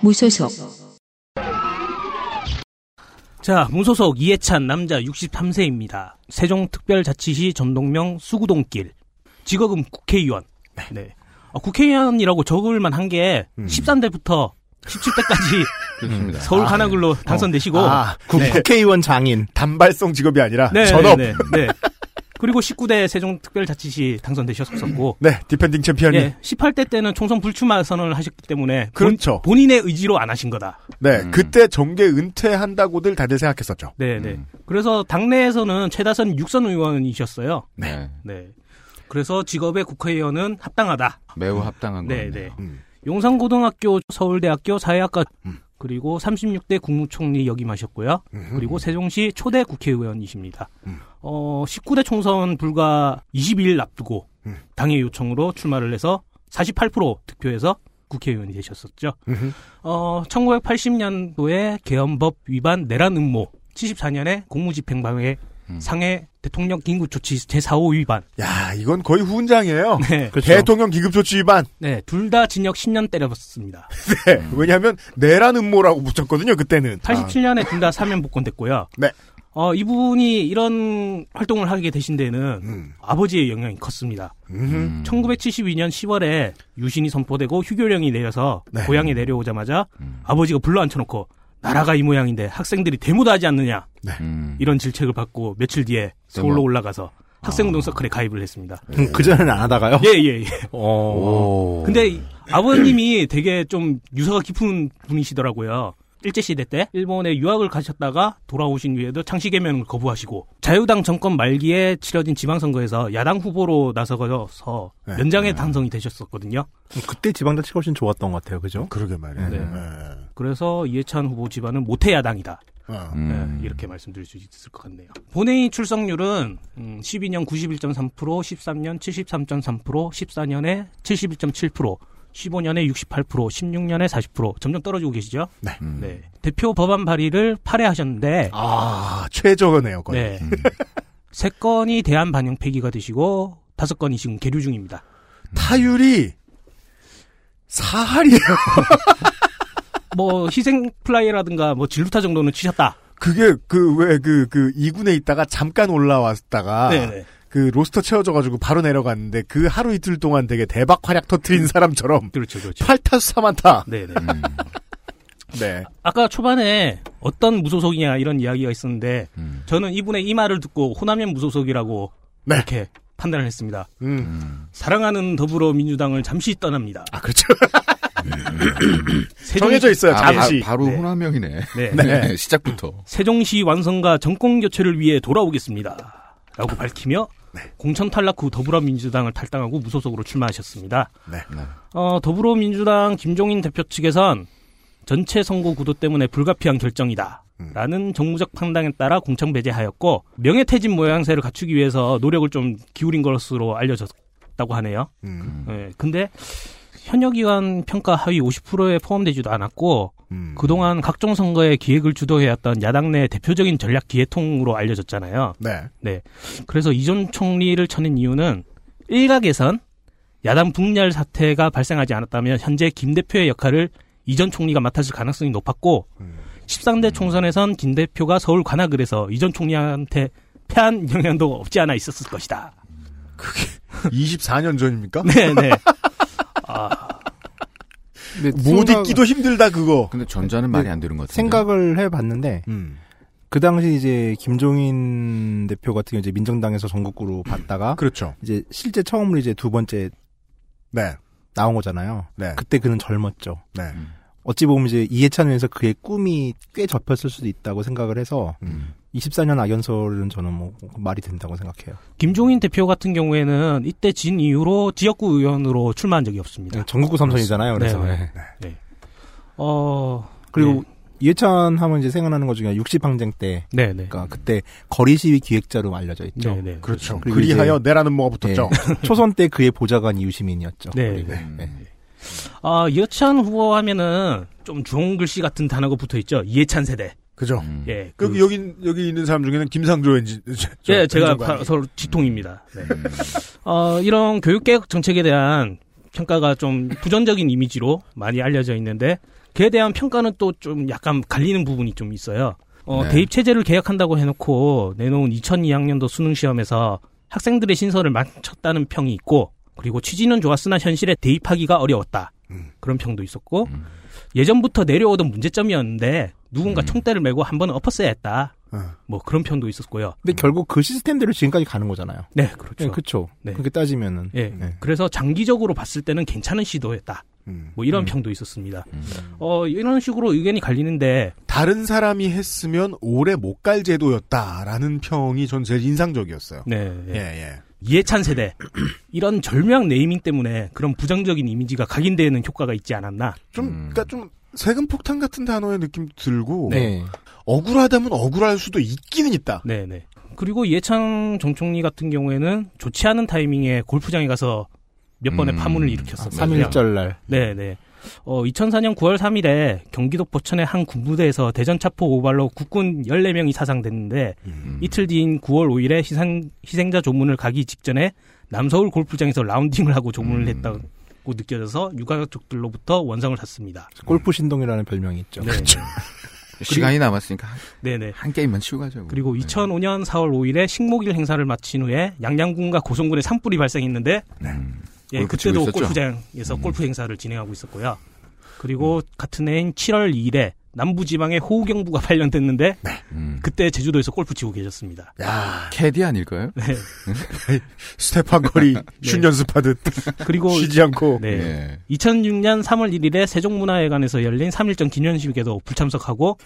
무소속 자, 무소속 이해찬 남자 63세입니다. 세종특별자치시 전동명 수구동길. 직업은 국회의원. 네. 아, 국회의원이라고 적을만 한게 음. 13대부터 17대까지 *laughs* 그렇습니다. 서울 관악을로 당선되시고 아, 국, 네. 국회의원 장인. 단발성 직업이 아니라 네, 전업. 네, 네, 네. 그리고 19대 세종특별자치시 당선되셨었고 네, defending champion이. 예, 18대 때는 총선 불출마 선언을 하셨기 때문에 그렇죠. 본, 인의 의지로 안 하신 거다. 네, 음. 그때 정계 은퇴한다고들 다들 생각했었죠. 네, 네. 음. 그래서 당내에서는 최다선 육선 의원이셨어요. 네. 네. 그래서 직업의 국회의원은 합당하다. 매우 합당한 네, 거네요. 네. 음. 용산고등학교, 서울대학교 사회학과 음. 그리고 36대 국무총리 역임하셨고요. 그리고 세종시 초대 국회의원이십니다. 음. 어, 19대 총선 불과 20일 앞두고 음. 당의 요청으로 출마를 해서 48% 득표해서 국회의원이 되셨었죠. 음흠. 어, 1980년도에 계엄법 위반 내란 음모, 74년에 공무집행방해 음. 상해 대통령 긴급조치 제4호 위반. 야, 이건 거의 후훈장이에요. 네, *laughs* 그렇죠. 대통령 기급조치 위반. 네, 둘 다 징역 10년 때려봤습니다. *laughs* 네, 왜냐하면 내란 음모라고 붙였거든요. 그때는. 87년에 둘다 사면 복권됐고요. 네. 어, 이분이 이런 활동을 하게 되신 데는 음. 아버지의 영향이 컸습니다. 음. 음. 1972년 10월에 유신이 선포되고 휴교령이 내려서 네. 고향에 내려오자마자 음. 아버지가 불러 앉혀놓고 나라가 이 모양인데 학생들이 데모도 하지 않느냐 음. 이런 질책을 받고 며칠 뒤에 서울로 데모. 올라가서 학생운동 서클에 가입을 했습니다. 음, 그 전에는 안 하다가요? 예, 예, 예. *laughs* 어. 오. 근데 이 아버님이 되게 좀 유서가 깊은 분이시더라고요. 일제시대 때 일본에 유학을 가셨다가 돌아오신 후에도 창시개명을 거부하시고 자유당 정권 말기에 치러진 지방선거에서 야당 후보로 나서서 네. 연장에 당선이 되셨었거든요. 그때 지방자치가 훨씬 좋았던 것 같아요. 그죠? 그러게 말이에요. 네. 네. 그래서 이해찬 후보 집안은 모태 야당이다. 어. 음. 네, 이렇게 말씀드릴 수 있을 것 같네요. 본회의 출석률은 음, 12년 91.3%, 13년 73.3%, 14년에 71.7%, 15년에 68%, 16년에 40% 점점 떨어지고 계시죠? 네. 음. 네. 대표 법안 발의를 8회 하셨는데 아, 최저네요, 거의. 네. *laughs* 세 건이 대안 반영 폐기가 되시고 다섯 건이 지금 계류 중입니다. 타율이 사할이에요. *laughs* 뭐 희생 플라이라든가 뭐 진루타 정도는 치셨다. 그게 그 왜 그그 2군에 있다가 잠깐 올라왔다가 네네. 그 roster 채워져가지고 바로 내려갔는데 그 하루 이틀 동안 되게 대박 활약 터트린 사람처럼 그렇죠, 그렇죠. 8타수 4안타. 네네. 음. 네. 아까 초반에 어떤 무소속이냐 이런 이야기가 있었는데 음. 저는 이분의 이 말을 듣고 호남현 무소속이라고 네. 이렇게 판단을 했습니다. 음. 음. 사랑하는 더불어민주당을 잠시 떠납니다. 아 그렇죠. *laughs* *laughs* 세종시- 정해져 있어요. 아, 잠시. 바, 로 네. 호남형이네. 네. 네. *laughs* 시작부터. 세종시 완성과 정권 교체를 위해 돌아오겠습니다. 라고 밝히며 네. 공천 탈락 후 더불어민주당을 탈당하고 무소속으로 출마하셨습니다. 네. 어, 더불어민주당 김종인 대표 측에선 전체 선거 구도 때문에 불가피한 결정이다. 음. 라는 정무적 판단에 따라 공천 배제하였고 명예퇴진 모양새를 갖추기 위해서 노력을 좀 기울인 것으로 알려졌다고 하네요. 음. 예, 근데 현역위원 평가 하위 50%에 포함되지도 않았고 음. 그동안 각종 선거의 기획을 주도해왔던 야당 내 대표적인 전략 기회통으로 알려졌잖아요. 네. 네. 그래서 이전 총리를 쳐낸 이유는 일각에선 야당 분열 사태가 발생하지 않았다면 현재 김 대표의 역할을 이전 총리가 맡았을 가능성이 높았고 음. 13대 총선에선 김 대표가 서울 관악을 해서 이전 총리한테 패한 영향도 없지 않아 있었을 것이다. 24년 *laughs* 전입니까? 네 네. 아, 근데 못 생각- 잊기도 힘들다 그거. 근데 전자는 말이 안 되는 것 같은데. 생각을 해봤는데 음. 그 당시 이제 김종인 대표 같은 경우 이제 민정당에서 전국구로 받다가 그렇죠. 이제 실제 처음으로 이제 두 번째 네. 나온 거잖아요. 네. 그때 그는 젊었죠. 네. 어찌 보면 이제 이해찬에서 그의 꿈이 꽤 접혔을 수도 있다고 생각을 해서 음. 24년 악연설은 저는 뭐 말이 된다고 생각해요. 김종인 대표 같은 경우에는 이때 진 이후로 지역구 의원으로 출마한 적이 없습니다. 전국구 삼선이잖아요. 그래서 네. 네. 어 그리고 네. 이해찬 하면 이제 생각나는 것 중에 60 항쟁 때 네, 네. 그러니까 그때 거리 시위 기획자로 알려져 있죠. 네, 네. 그렇죠. 그리하여 내라는 뭐가 붙었죠. 네. *laughs* 초선 때 그의 보좌관 이 유시민이었죠. 네, 그리고, 네. 네. 아, 이해찬 후보 하면은 좀 좋은 글씨 같은 단어가 붙어 있죠. 이해찬 세대. 그죠. 음. 예. 그, 여기 여기 있는 사람 중에는 김상조 엔지. 저- 예, 제가 행정관이. 바- 서로 지통입니다. 네. 음. 어, 이런 교육개혁 정책에 대한 평가가 좀 부정적인 이미지로 많이 알려져 있는데 그에 대한 평가는 또 좀 약간 갈리는 부분이 좀 있어요. 어, 네. 대입 체제를 개혁한다고 해놓고 내놓은 2002학년도 수능 시험에서 학생들의 신설을 망쳤다는 평이 있고 그리고 취지는 좋았으나 현실에 대입하기가 어려웠다. 음. 그런 평도 있었고 음. 예전부터 내려오던 문제점이었는데 누군가 음. 총대를 메고 한 번은 엎었어야 했다. 어. 뭐 그런 평도 있었고요. 근데 결국 그 시스템대로 지금까지 가는 거잖아요. 네, 그렇죠. 네, 그렇죠. 네. 그렇게 따지면은 예. 네. 그래서 장기적으로 봤을 때는 괜찮은 시도였다. 음. 뭐 이런 음. 평도 있었습니다. 음. 어, 이런 식으로 의견이 갈리는데 다른 사람이 했으면 오래 못 갈 제도였다라는 평이 전 제일 인상적이었어요. 네. 예, 예. 이해찬 세대 *clears throat* 이런 절묘한 네이밍 때문에 그런 부정적인 이미지가 각인되는 효과가 있지 않았나. 좀, 음. 그니까 좀, 세금 폭탄 같은 단어의 느낌도 들고, 네. 억울하다면 억울할 수도 있기는 있다. 네, 네. 그리고 이해찬 정 총리 같은 경우에는 좋지 않은 타이밍에 골프장에 가서 몇 번의 음. 파문을 아, 일으켰었거든요. 3일절 날. 네, 네. 어, 2004년 9월 3일에 경기도 포천의 한 군부대에서 대전 차포 오발로 국군 14명이 사상됐는데 음. 이틀 뒤인 9월 5일에 희생, 희생자 조문을 가기 직전에 남서울 골프장에서 라운딩을 하고 조문을 음. 했다고 느껴져서 유가족들로부터 원성을 샀습니다. 골프 신동이라는 별명이 있죠. 네, 네. 시간이 남았으니까 한- 네네. 한 게임만 치고 가자고. 그리고 네. 2005년 4월 5일에 식목일 행사를 마친 후에 양양군과 고성군에 산불이 발생했는데 음. 예, 그때도 있었죠? 골프장에서 음. 골프 행사를 진행하고 있었고요. 그리고 같은 해인 7월 2일에 남부지방에 호우경보가 *laughs* 발령됐는데 음. 그때 제주도에서 골프 치고 계셨습니다. 야 캐디 아닐까요? 네. *laughs* 스테판 커리 *laughs* 슛 연습하듯 그리고 쉬지 않고. 네. 예. 2006년 3월 1일에 세종문화회관에서 열린 3.1절 기념식에도 불참석하고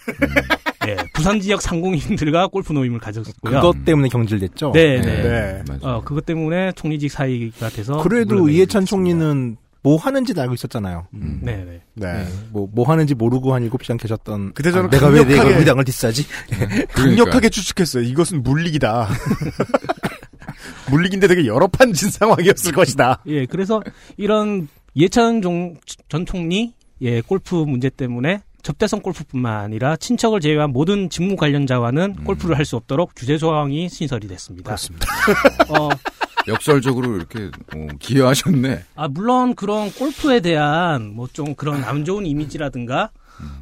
네, 부산 지역 상공인들과 골프 모임을 가졌고요. 그것 때문에 경질됐죠. 네, 네. 네. 맞아요. 어, 그것 때문에 총리직 사이가 돼서 그래도 이해찬. 총리는 뭐 하는지 알고 있었잖아요. 음. 네, 네. 네. 뭐, 뭐 하는지 모르고 한 7시간 계셨던. 그때 저는 아, 내가 왜 내가 우리 당을 diss하지? 강력하게 추측했어요. 이것은 물리기다. *laughs* 물리기인데 되게 여러 판 진 상황이었을 것이다. 예, 그래서 이런 예찬 종, 전 총리 예 골프 문제 때문에 접대성 골프뿐만 아니라 친척을 제외한 모든 직무 관련자와는 골프를 할 수 없도록 규제 조항이 신설이 됐습니다. 그렇습니다. *laughs* 어, 역설적으로 이렇게 어, 기여하셨네. 아 물론 그런 골프에 대한 뭐 좀 그런 안 좋은 이미지라든가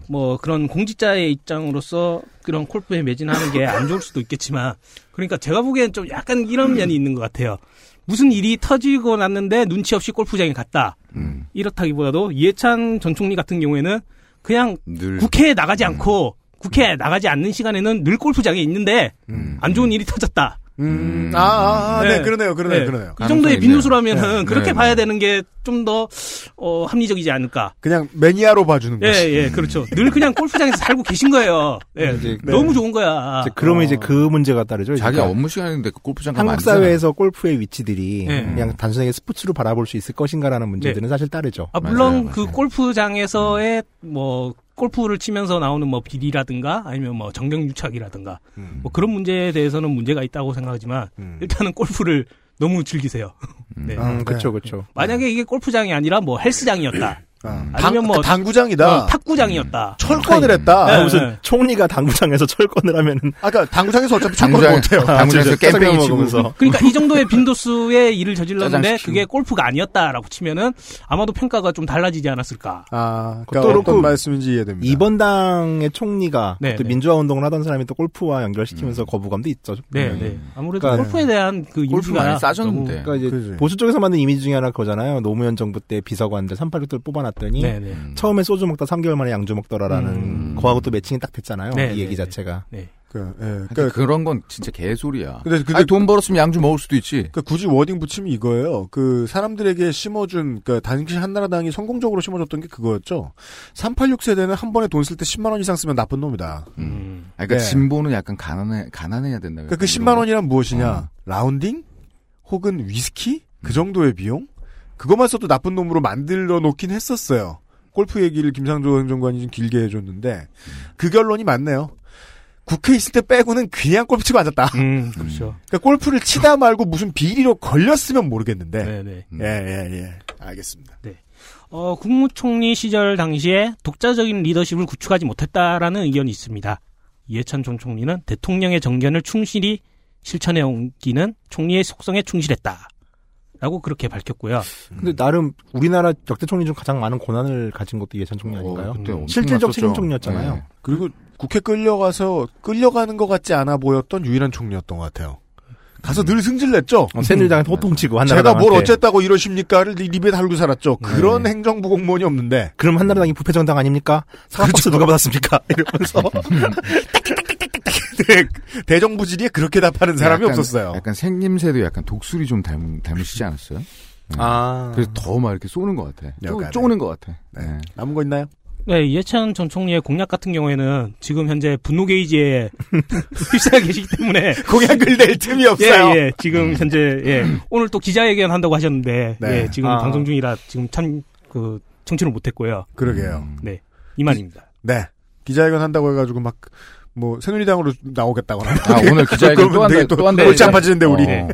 뭐 그런 공직자의 입장으로서 그런 골프에 매진하는 게 안 좋을 수도 있겠지만 그러니까 제가 보기엔 좀 약간 이런 면이 있는 것 같아요. 무슨 일이 터지고 났는데 눈치 없이 골프장에 갔다. 음. 이렇다기보다도 이해찬 전 총리 같은 경우에는 그냥 늘 국회에 나가지 않고 국회에 나가지 않는 시간에는 늘 골프장에 있는데 음. 안 좋은 일이 터졌다. 음, 아, 아, 아, 네, 네. 그러네요, 그러네요, 네. 그러네요. 이 정도의 있네요. 네, 그렇게 네, 봐야 네. 되는 게 좀 더 어, 합리적이지 않을까. 그냥 매니아로 봐주는 예, 거지. 예, 그렇죠. 늘 그냥 골프장에서 살고 계신 거예요. 예, 이제 너무 좋은 거야. 이제 그러면 이제 그 문제가 따르죠. 자기 그러니까 업무 시간인데 그 골프장 가면 한국. 사회에서 골프의 위치들이 네. 그냥 단순하게 스포츠로 바라볼 수 있을 것인가라는 문제들은 사실 따르죠. 아, 물론 맞아요, 그 맞아요. 골프장에서의 뭐 골프를 치면서 나오는 뭐 비리라든가 아니면 뭐 정경유착이라든가 음. 뭐 그런 문제에 대해서는 문제가 있다고 생각하지만 음. 일단은 골프를 너무 즐기세요. 네. 아, 음, 그렇죠, 네. 그렇죠. 만약에 이게 골프장이 아니라 뭐 헬스장이었다. 아, 아니면 당, 뭐그 당구장이다. 어, 탁구장이었다. 철권을 했다. 네, 아, 무슨 네. 총리가 당구장에서 철권을 하면은 아까 당구장에서 어차피 당구장- 못 해요. 당구장에서 아, 진짜 깽뺑이. 먹으면서. 그러니까 이 정도의 빈도수의 일을 저질렀는데. 그게 골프가 아니었다라고 치면은 아마도 평가가 좀 달라지지 않았을까. 아, 또 그러니까 어떤 말씀인지 이해됩니다. 이번 당의 총리가 네, 또 네. 민주화 운동을 하던 사람이 또 골프와 연결시키면서 거부감도 있죠. 네. 네. 아무래도 그러니까 골프에 대한 그 골프 이미지가 많이 싸졌는데. 그러니까 이제. 보수 쪽에서 만든 이미지 중에 하나 그거잖아요. 노무현 정부 때 비서관들 386들 뽑아놨 더니 네, 네. 음. 처음에 소주 먹다 3개월 만에 양주 먹더라라는 음. 거하고 또 매칭이 딱 됐잖아요. 네, 이 얘기 네, 자체가. 네. 그, 예, 근데 그러니까, 그런 건 진짜 개소리야. 근데, 근데 아니, 돈 벌었으면 양주 먹을 수도 있지. 그러니까 굳이 wording 붙이면 이거예요. 그 사람들에게 심어준 그 당시 한나라당이 성공적으로 심어줬던 게 그거였죠. 386 세대는 한 번에 돈 쓸 때 10만 원 이상 쓰면 나쁜 놈이다. 음. 아니, 그러니까 네. 진보는 약간 가난해 가난해야 된다. 그러니까 그 10만 원이란 무엇이냐? 어. 라운딩 혹은 위스키 그 정도의 비용 그것만 써도 나쁜 놈으로 만들어 놓긴 했었어요. 골프 얘기를 김상조 행정관이 좀 길게 해줬는데 그 결론이 맞네요. 국회 있을 때 빼고는 그냥 골프 치고 앉았다. 음, 그렇죠. 그러니까 골프를 치다 말고 무슨 비리로 걸렸으면 모르겠는데. 네, 네. 음. 예, 예, 예. 알겠습니다. 어, 국무총리 시절 당시에 독자적인 리더십을 구축하지 못했다라는 의견이 있습니다. 이해찬 전 총리는 대통령의 정견을 충실히 실천해 옮기는 총리의 속성에 충실했다. 라고 그렇게 밝혔고요. 근데 나름 우리나라 역대 총리 중 가장 많은 고난을 가진 것도 예찬 총리 아닌가요? 어, 그때 엄청 실질적. 책임 총리였잖아요. 네. 그리고 국회 끌려가서 끌려가는 것 같지 않아 보였던 유일한 총리였던 것 같아요. 가서 늘 승질냈죠. 어, 새누리당한테 호통치고 제가 한나라당한테. 뭘 어쨌다고 이러십니까를 리- 입에 달고 살았죠. 그런 행정부 공무원이 없는데. 그럼 한나라당이 부패정당 아닙니까? 사과박스 누가 받았습니까? *laughs* 이러면서 *laughs* 네, 대정부 질의에 그렇게 답하는 사람이 약간- 없었어요. 약간 생김새도 약간 독수리 좀 닮, 닮으시지 않았어요? 네. 아 그래서 더 막 이렇게 쏘는 것 같아. 쪼. 쪼는 것 같아. 네. 네. 남은 거 있나요? 네, 이해찬 전 총리의 공약 같은 경우에는 지금 현재 분노 게이지에 *laughs* 휩싸여 계시기 때문에 *laughs* 공약을 낼 틈이 없어요. 예, 예. 지금 현재 예. 오늘 또 기자회견 한다고 하셨는데 네. 예, 지금 아. 방송 중이라 지금 참 그 청취를 못 했고요. 그러게요. 음. 네. 이만입니다. 네. 기자회견 한다고 해가지고 막, 뭐, 새누리당으로 나오겠다거나. 아, 오늘 기자회견 *laughs* 또 그러면 한다, 되게 또 한다. 골치 아파지는데, 우리. 어.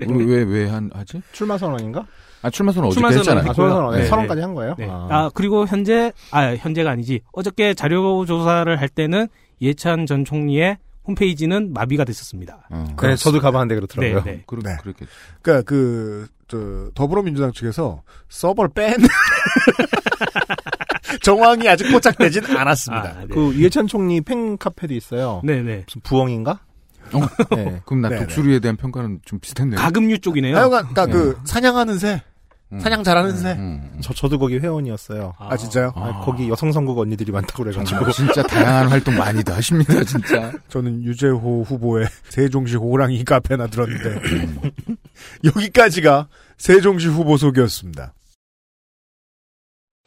*laughs* 우리 왜, 왜 한, 하지? 출마 선언인가? 아, 출마 선언 선언 했잖아요. 아, 선언. 네. 네. 선언까지 한 거예요? 네. 아. 아, 그리고 현재 아, 현재가 아니지. 어저께 자료 조사를 할 때는 예찬 전 총리의 홈페이지는 마비가 됐었습니다. 어. 네, 저도 가봤는데 그렇더라고요. 네, 네. 그러, 네. 그렇겠죠. 그니까 그, 저, 더불어민주당 측에서 서버를 뺀 *laughs* 정황이 아직 포착되진 않았습니다. 아, 네. 그 이해찬 총리 팬 카페도 있어요. 네, 네. 무슨 부엉인가? 어. 네. *laughs* 그럼 나 네네. 독수리에 대한 평가는 좀 비슷했네요. 가금류 쪽이네요. 하여간, 그니까 그, 네. 사냥하는 새, 음. 사냥 잘하는 새. 음. 저 저도 거기 회원이었어요. 아, 진짜요? 아, 거기 여성 선국 언니들이 많다고 그래가지고 정말 진짜 다양한 활동 많이들 하십니다, *laughs* 진짜. 저는 유재호 후보의 세종시 호랑이 카페나 들었는데, *laughs* 여기까지가 세종시 후보 소개였습니다.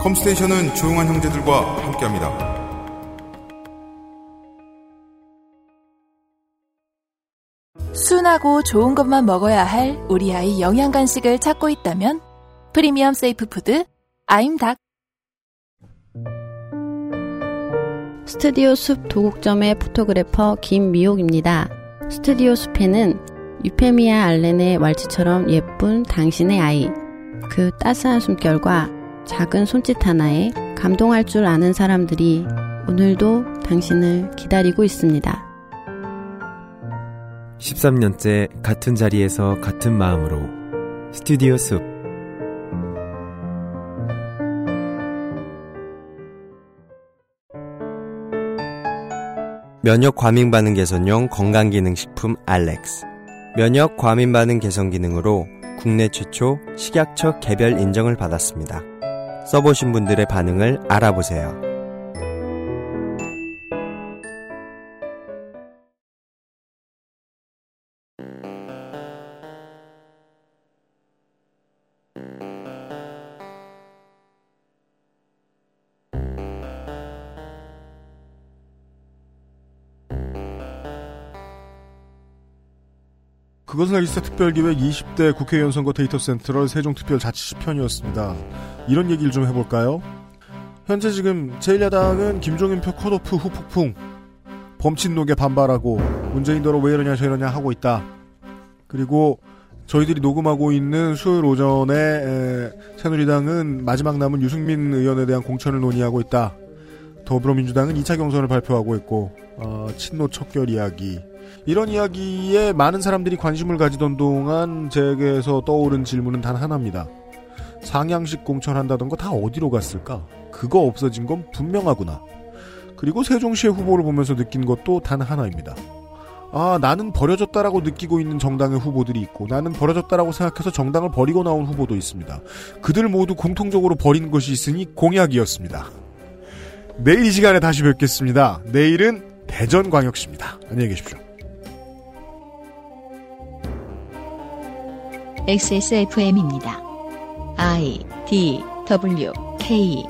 컴스테이션은 조용한 형제들과 함께합니다. 순하고 좋은 것만 먹어야 할 우리 아이 영양 간식을 찾고 있다면 premium safe food 아임닭 스튜디오 숲 도곡점의 포토그래퍼 김미옥입니다. 스튜디오 숲에는 유페미아 알렌의 왈츠처럼 예쁜 당신의 아이, 그 따스한 숨결과 작은 손짓 하나에 감동할 줄 아는 사람들이 오늘도 당신을 기다리고 있습니다. 13년째 같은 자리에서 같은 마음으로 스튜디오 숲 면역 과민 반응 개선용 건강기능식품 알렉스. 면역 과민 반응 개선 기능으로 국내 최초 식약처 개별 인정을 받았습니다. 써보신 분들의 반응을 알아보세요. 그것은 알기 싫다 특별기획 20대 국회의원 선거 데이터 센트럴 세종특별자치시 편이었습니다. 이런 얘기를 좀 해볼까요? 현재 지금 제1야당은 김종인 표 컷오프 후폭풍 범친 녹에 반발하고 문재인 너로 왜 이러냐 저러냐 하고 있다. 그리고 저희들이 녹음하고 있는 수요일 오전에 에, 새누리당은 마지막 남은 유승민 의원에 대한 공천을 논의하고 있다. 더불어민주당은 2차 경선을 발표하고 있고 어, 친노 척결 이야기 이런 이야기에 많은 사람들이 관심을 가지던 동안 제게서 떠오른 질문은 단 하나입니다. 상향식 공천한다던 거 다 어디로 갔을까? 그거 없어진 건 분명하구나. 그리고 세종시의 후보를 보면서 느낀 것도 단 하나입니다. 아, 나는 버려졌다라고 느끼고 있는 정당의 후보들이 있고, 나는 버려졌다라고 생각해서 정당을 버리고 나온 후보도 있습니다. 그들 모두 공통적으로 버린 것이 있으니 공약이었습니다. 내일 이 시간에 다시 뵙겠습니다. 내일은 대전광역시입니다. 안녕히 계십시오. XSFM입니다. I D W K